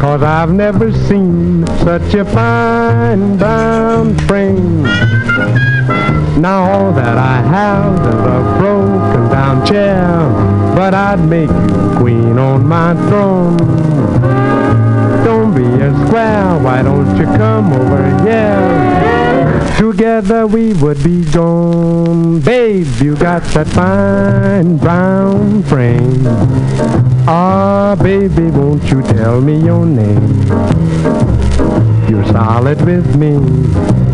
cause I've never seen such a fine brown frame. Now all that I have is a broken down chair, but I'd make you queen on my throne. Don't be a square, why don't you come over here? Together we would be gone. Babe, you got that fine brown frame. Ah, baby, won't you tell me your name? You're solid with me,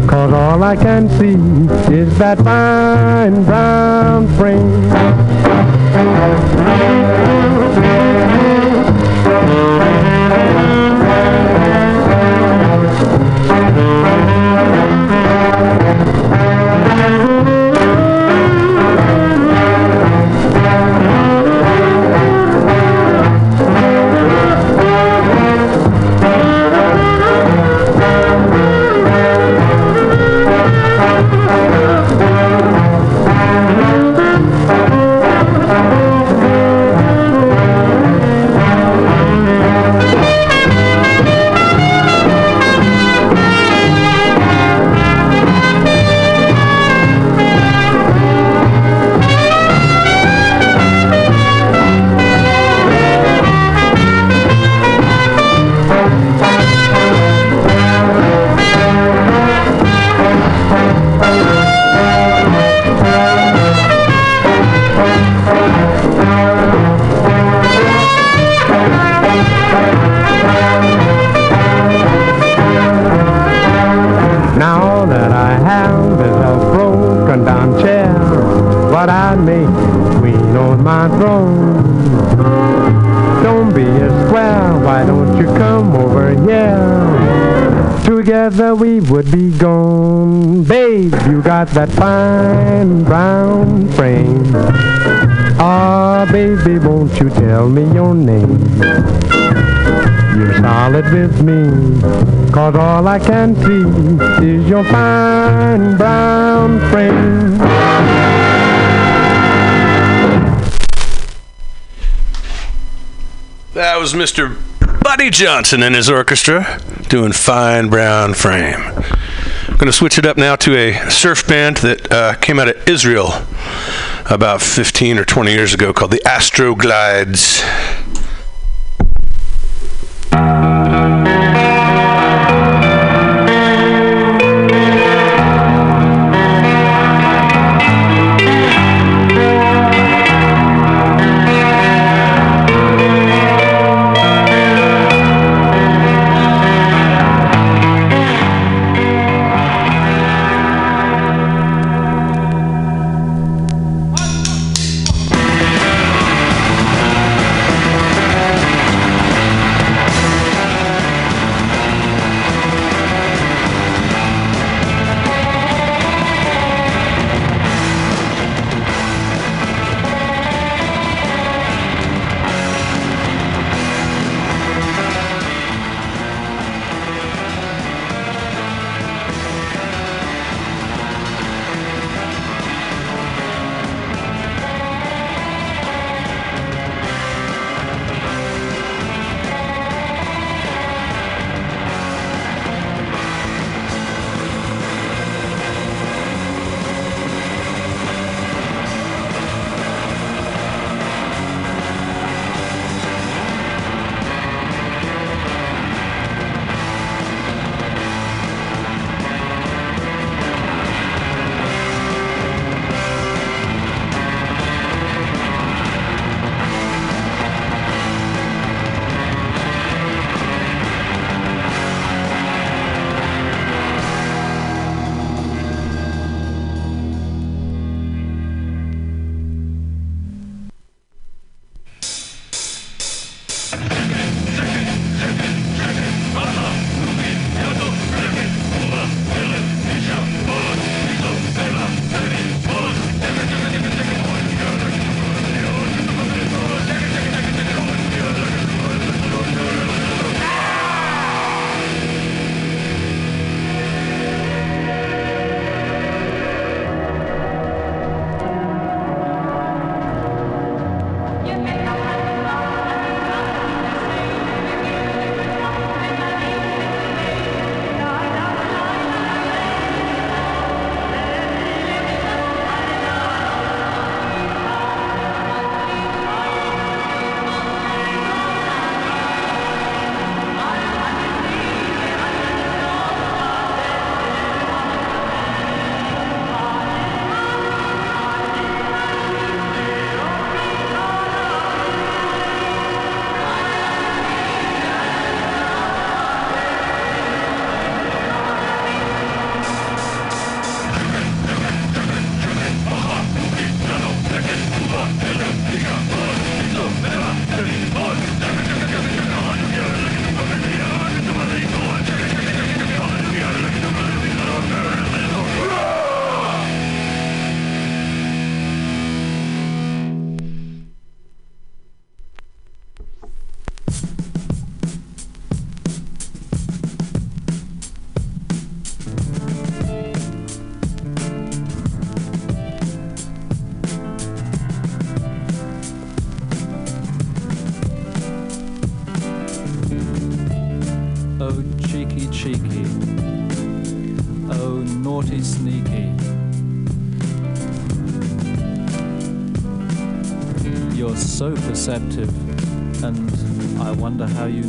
cause all I can see is that fine brown frame. That fine brown frame. Ah, baby, won't you tell me your name? You're solid with me, cause all I can see is your fine brown frame. That was Mr. Buddy Johnson and his orchestra doing Fine Brown Frame. I'm going to switch it up now to a surf band that uh, came out of Israel about 15 or 20 years ago called the Astroglides. Thank so perceptive, and I wonder how you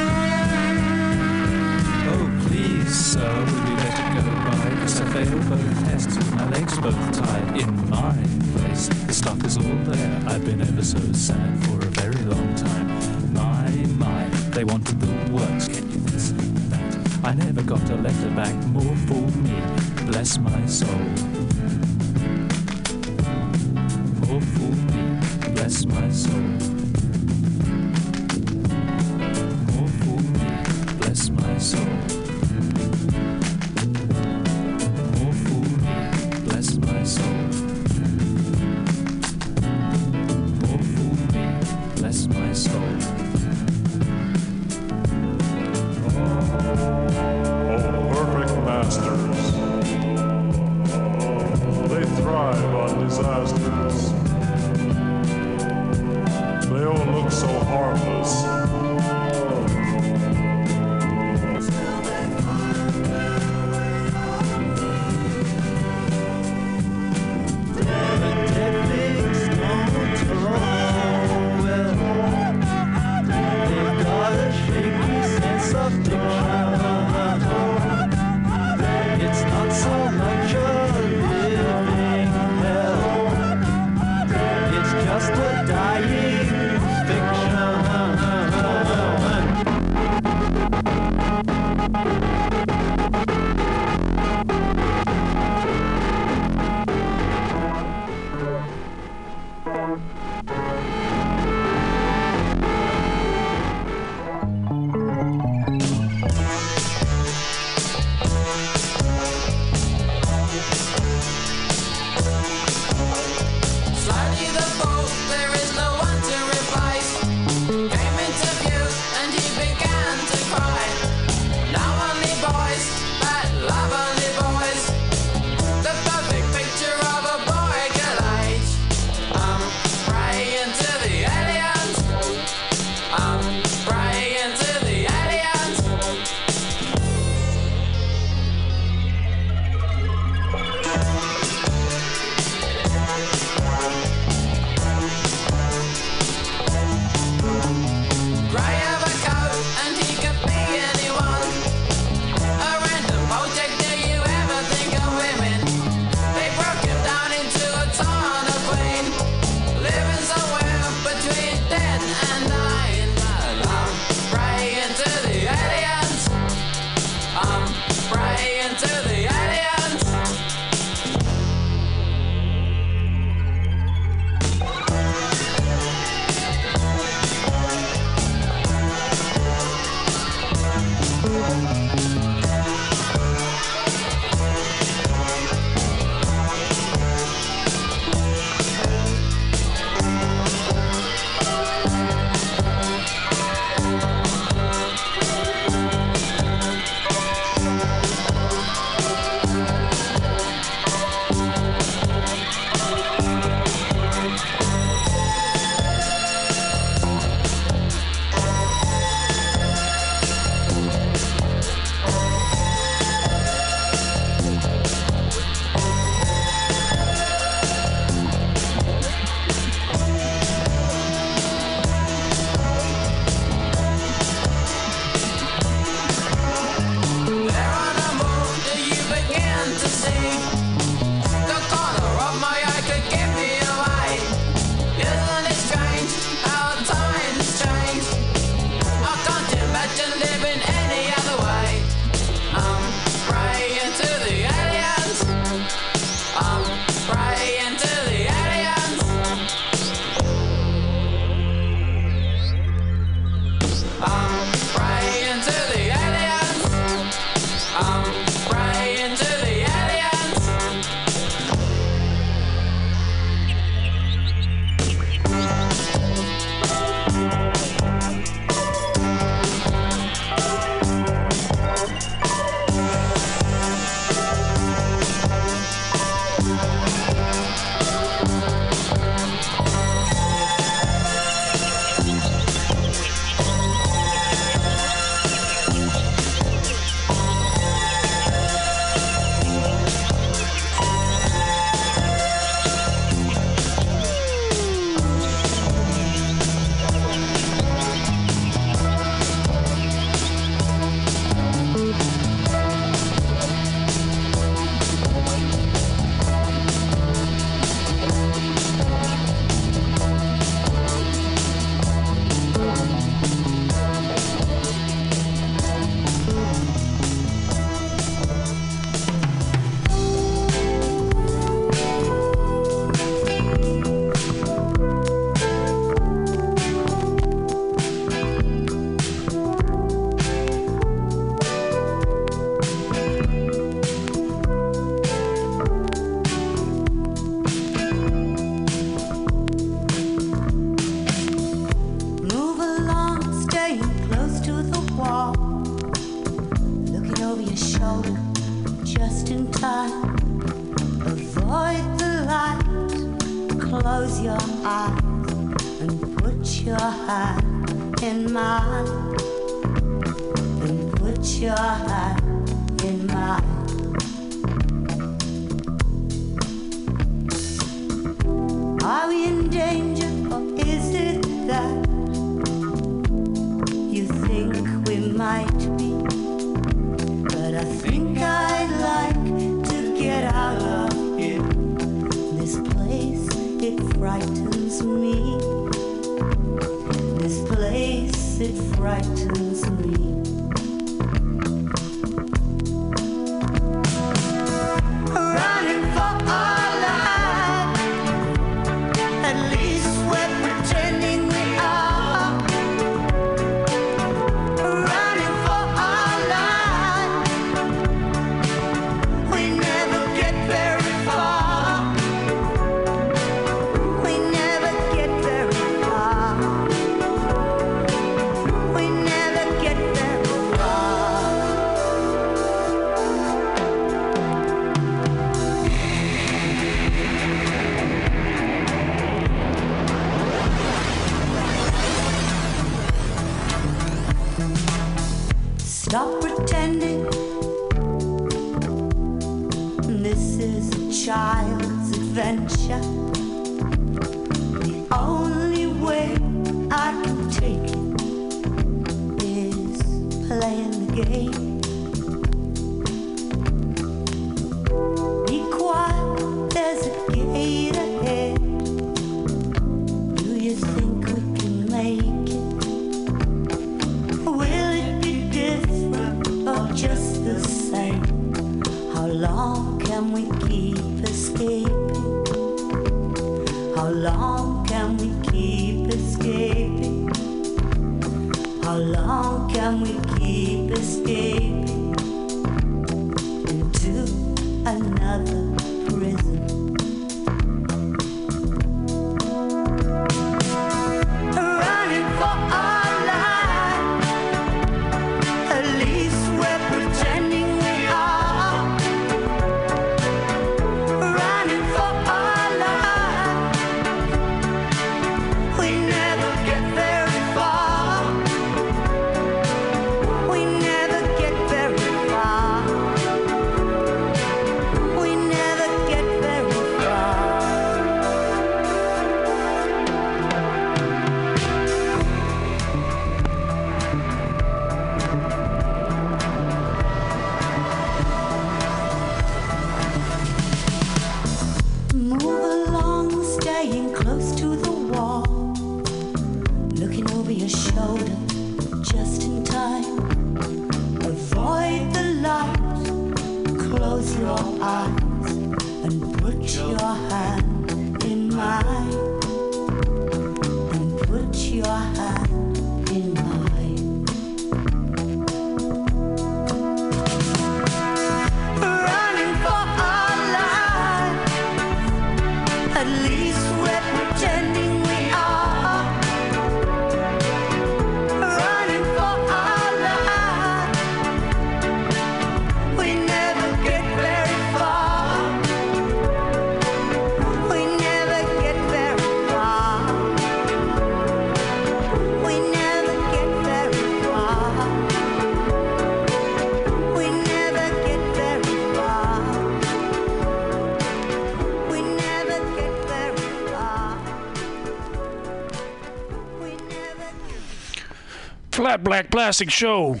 Plastic Show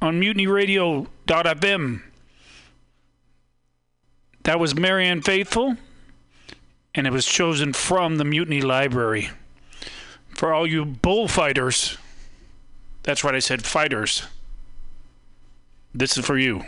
on mutinyradio.fm. That was Marianne Faithfull, and it was chosen from the Mutiny Library. For all you bullfighters, that's right, I said fighters. This is for you.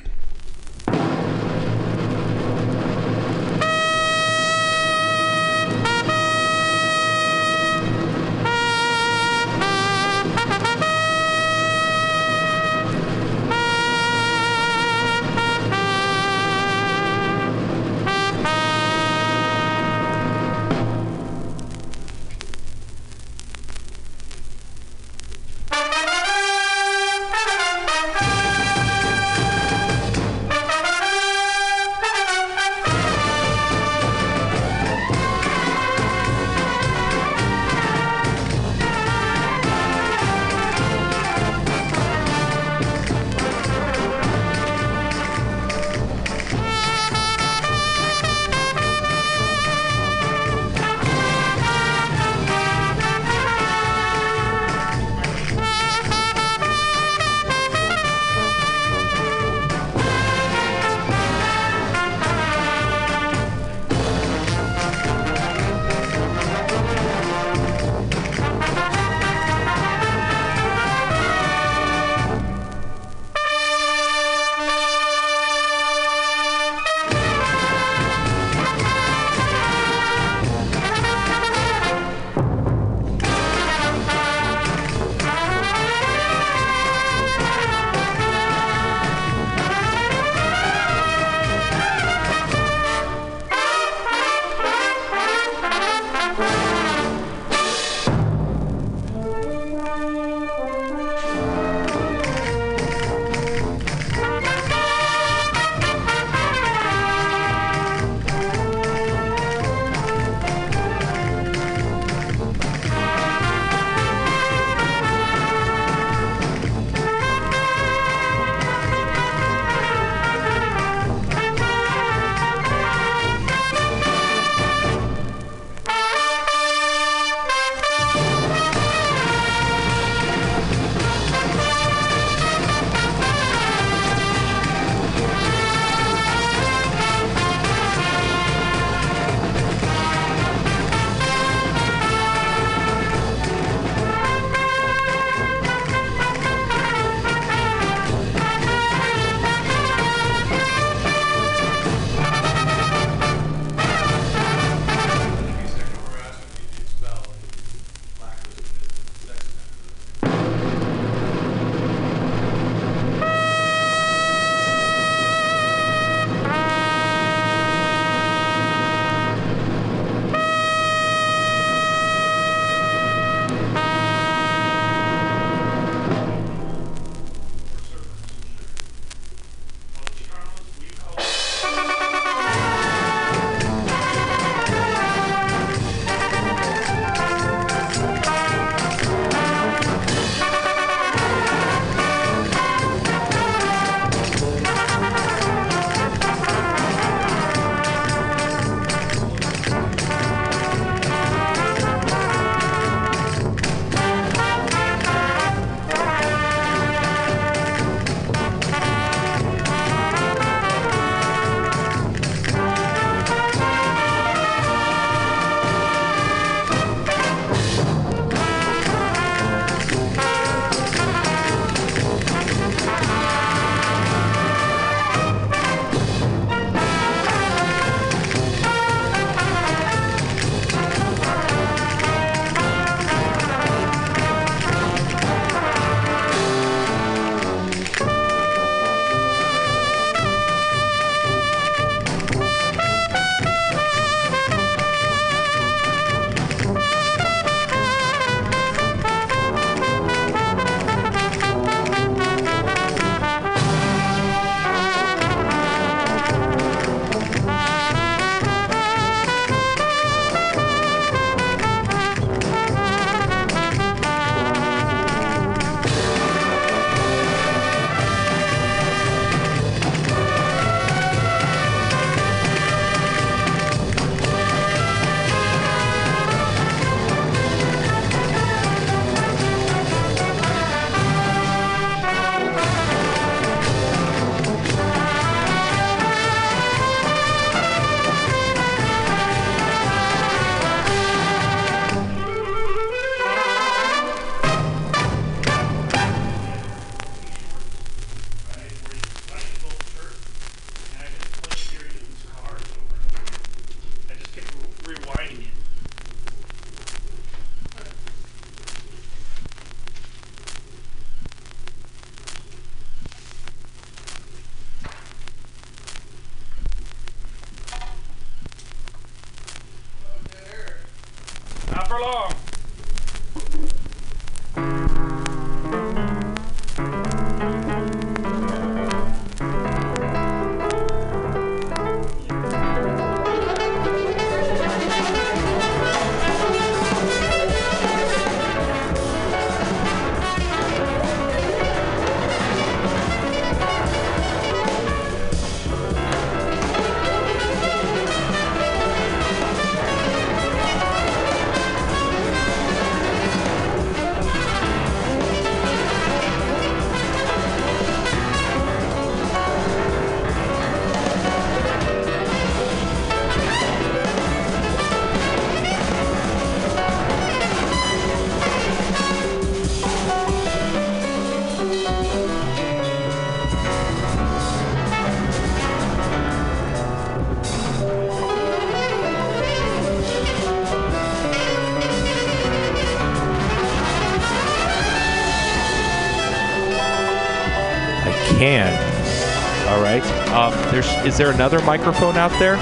Is there another microphone out there?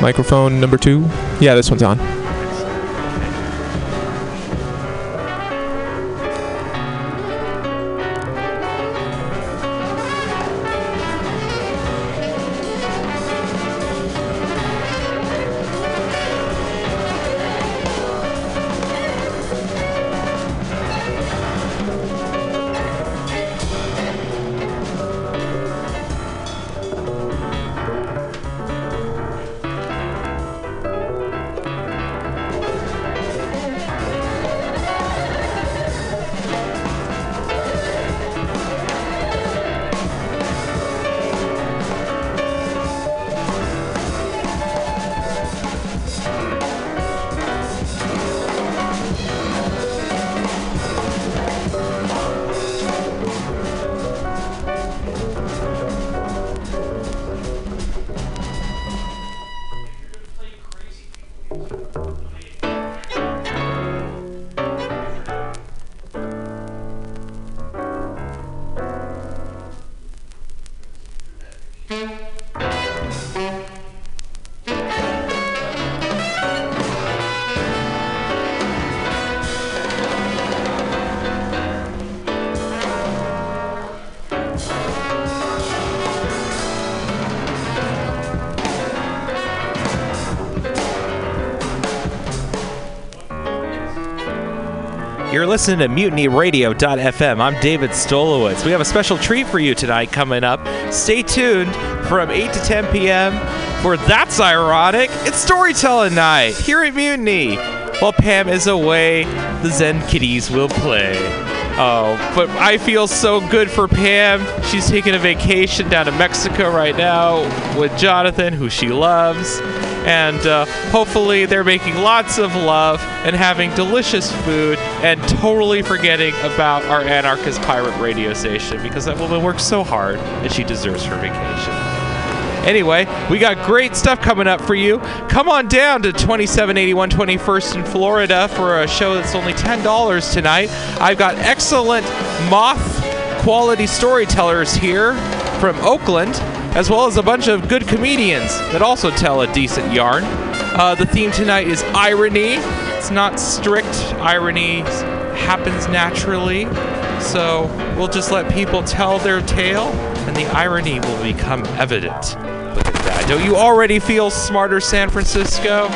Microphone number two. Yeah, this one's on. Listening to MutinyRadio.fm. I'm David Stolowitz. We have a special treat for you tonight coming up. Stay tuned from 8 to 10 p.m. for That's Ironic. It's storytelling night here at Mutiny. While Pam is away, the Zen Kitties will play. Oh, but I feel so good for Pam. She's taking a vacation down to Mexico right now with Jonathan, who she loves. And uh, hopefully, they're making lots of love and having delicious food and totally forgetting about our anarchist pirate radio station because that woman works so hard and she deserves her vacation. Anyway, we got great stuff coming up for you. Come on down to 2781 21st in Florida for a show that's only $10 tonight. I've got excellent moth quality storytellers here from Oakland, as well as a bunch of good comedians that also tell a decent yarn. Uh, the theme tonight is irony. It's not strict irony, happens naturally. So we'll just let people tell their tale, and the irony will become evident. Look at that. Don't you already feel smarter, San Francisco?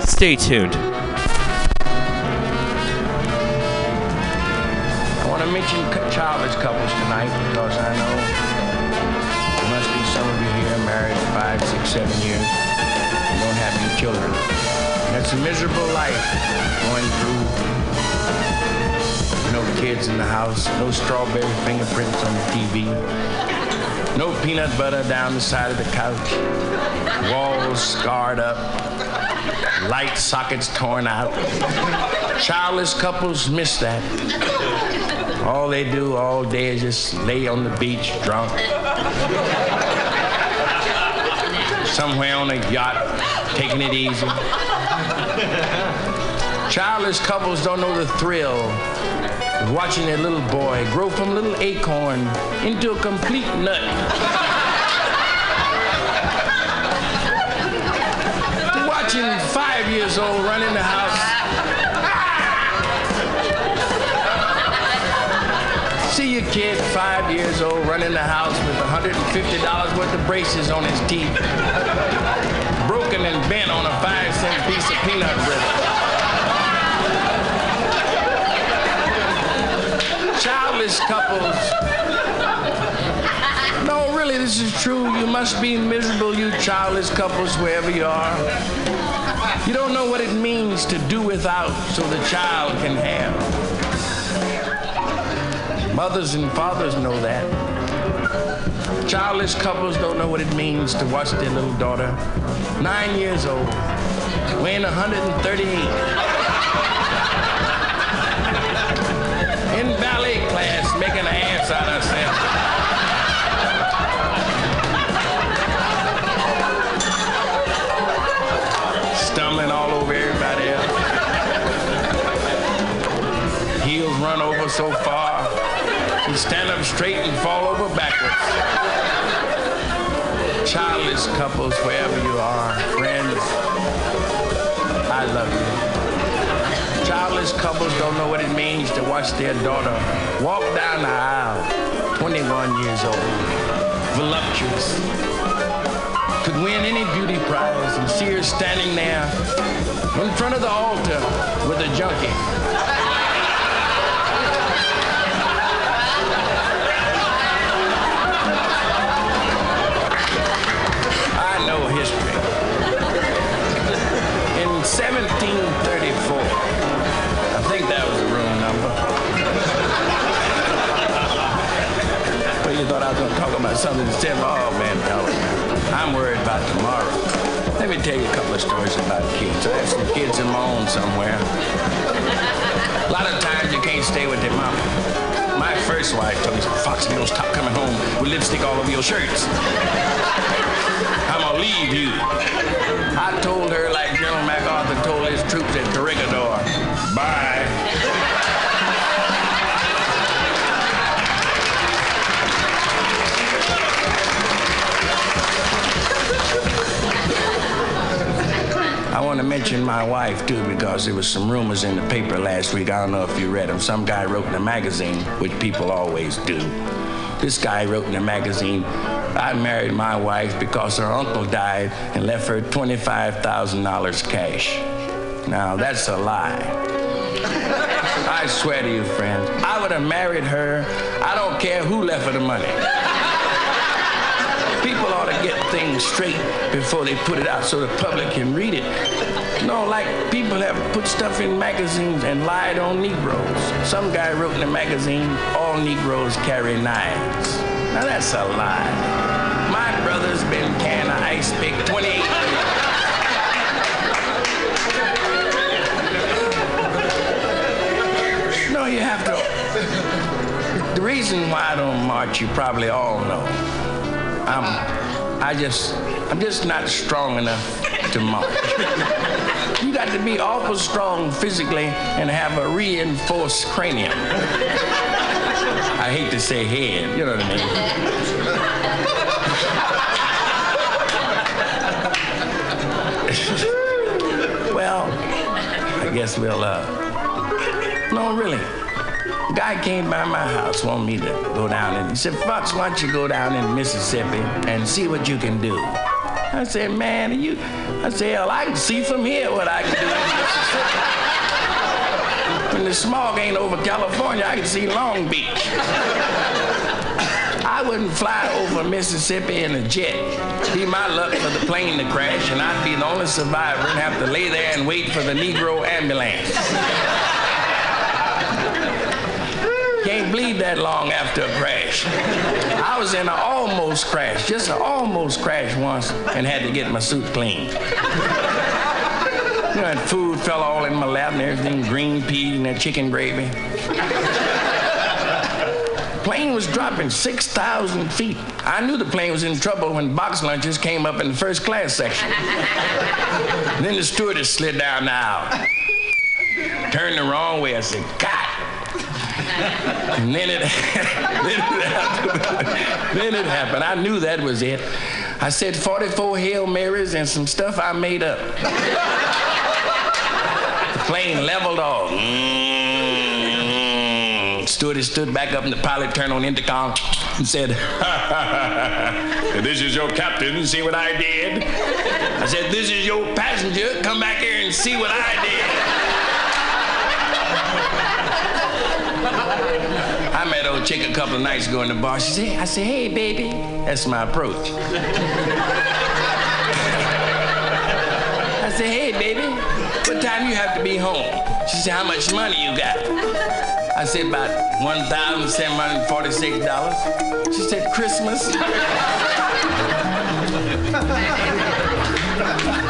Stay tuned. I want to mention childless couples tonight because I know there must be some of you here married five, six, seven years and don't have any children. A miserable life going through. No kids in the house, no strawberry fingerprints on the TV, no peanut butter down the side of the couch, walls scarred up, light sockets torn out. Childless couples miss that. All they do all day is just lay on the beach drunk. Somewhere on a yacht, taking it easy. Childless couples don't know the thrill of watching that little boy grow from a little acorn into a complete nut. Watching five years old run in the house. See your kid, five years old, run in the house with $150 worth of braces on his teeth, broken and bent on a five cent piece of peanut brittle. Childless couples. No, really, this is true. You must be miserable, you childless couples, wherever you are. You don't know what it means to do without so the child can have. Mothers and fathers know that. Childless couples don't know what it means to watch their little daughter, nine years old, weighing 138, in ballet class making an ass out of herself. Stumbling all over everybody else. Heels run over so far, you stand up straight and fall over backwards. Couples, wherever you are, friends, I love you. Childless couples don't know what it means to watch their daughter walk down the aisle, 21 years old, voluptuous. Could win any beauty prize and see her standing there in front of the altar with a junkie. Thought I was to talk about something of, oh man. I'm worried about tomorrow. Let me tell you a couple of stories about kids. I have some kids of my own somewhere. A lot of times you can't stay with their mama. My first wife told me, Foxx, you don't stop coming home with lipstick all over your shirts. I'm gonna leave you. I told her like General MacArthur told his troops at Corregidor, bye. I want to mention my wife too because there was some rumors in the paper last week. I don't know if you read them. Some guy wrote in a magazine, which people always do. This guy wrote in a magazine, I married my wife because her uncle died and left her $25,000 cash. Now, that's a lie. I swear to you, friends, I would have married her. I don't care who left her the money. Things straight before they put it out so the public can read it. No, like people have put stuff in magazines and lied on Negroes. Some guy wrote in a magazine, all Negroes carry knives. Now that's a lie. My brother's been of ice pick 28 years. No, you have to. The reason why I don't march, you probably all know. I'm, I just, I'm just not strong enough to march. You got to be awful strong physically and have a reinforced cranium. I hate to say head, you know what I mean? well, I guess we'll, uh, no, really. Guy came by my house, wanted me to go down and he said, Foxx, why don't you go down in Mississippi and see what you can do? I said, man, you, I said, hell, I can see from here what I can do in Mississippi. When the smog ain't over California, I can see Long Beach. I wouldn't fly over Mississippi in a jet. Be my luck for the plane to crash, and I'd be the only survivor and have to lay there and wait for the Negro ambulance. Can't bleed that long after a crash. I was in an almost crash, just an almost crash once, and had to get my suit cleaned. You know, and food fell all in my lap and everything, green peas and that chicken gravy. Plane was dropping 6,000 feet. I knew the plane was in trouble when box lunches came up in the first class section. then the stewardess slid down the aisle. Turned the wrong way. I said, God. And then it, then it happened. then it happened. I knew that was it. I said 44 Hail Marys and some stuff I made up. the plane leveled off. Mm. Stewardess stood back up and the pilot turned on intercom and said, This is your captain. See what I did? I said, This is your passenger. Come back here and see what I did. I met old chick a couple of nights ago in the bar. She said, I said, hey, baby. That's my approach. I said, hey, baby, what time you have to be home? She said, how much money you got? I said, about $1,746. She said, Christmas?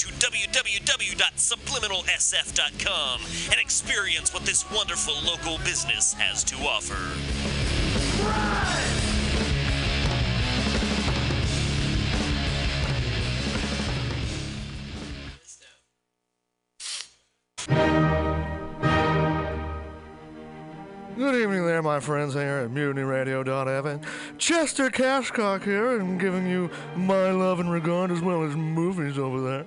to www.subliminalsf.com and experience what this wonderful local business has to offer. Good evening there, my friends here at MutinyRadio.fm. Chester Cashcock here, and giving you my love and regard as well as movies over there.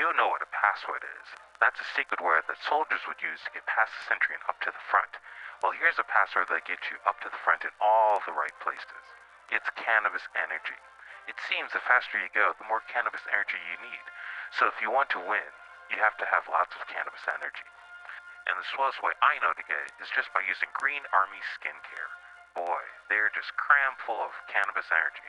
You know what a password is. That's a secret word that soldiers would use to get past the sentry and up to the front. Well, here's a password that gets you up to the front in all the right places. It's cannabis energy. It seems the faster you go, the more cannabis energy you need. So if you want to win, you have to have lots of cannabis energy. And the swellest way I know to get it is just by using Green Army Skincare. Boy, they're just cram full of cannabis energy.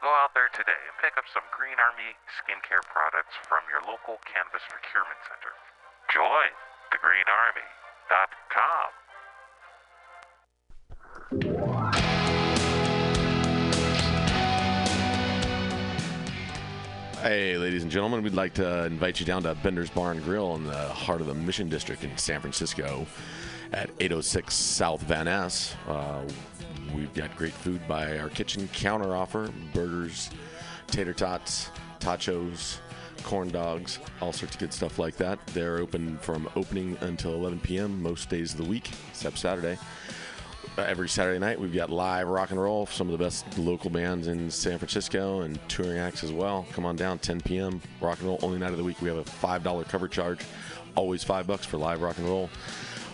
go out there today and pick up some Green Army skincare products from your local cannabis procurement center. Join thegreenarmy.com. Hey, ladies and gentlemen, we'd like to invite you down to Bender's Bar and Grill in the heart of the Mission District in San Francisco at 806 South Van Ness. Uh, we've got great food by our kitchen counter offer burgers, tater tots, tachos, corn dogs, all sorts of good stuff like that. They're open from opening until 11 p.m. most days of the week, except Saturday. Uh, every Saturday night, we've got live rock and roll, some of the best local bands in San Francisco and touring acts as well. Come on down, 10 p.m. Rock and roll, only night of the week. We have a $5 cover charge, always five bucks for live rock and roll.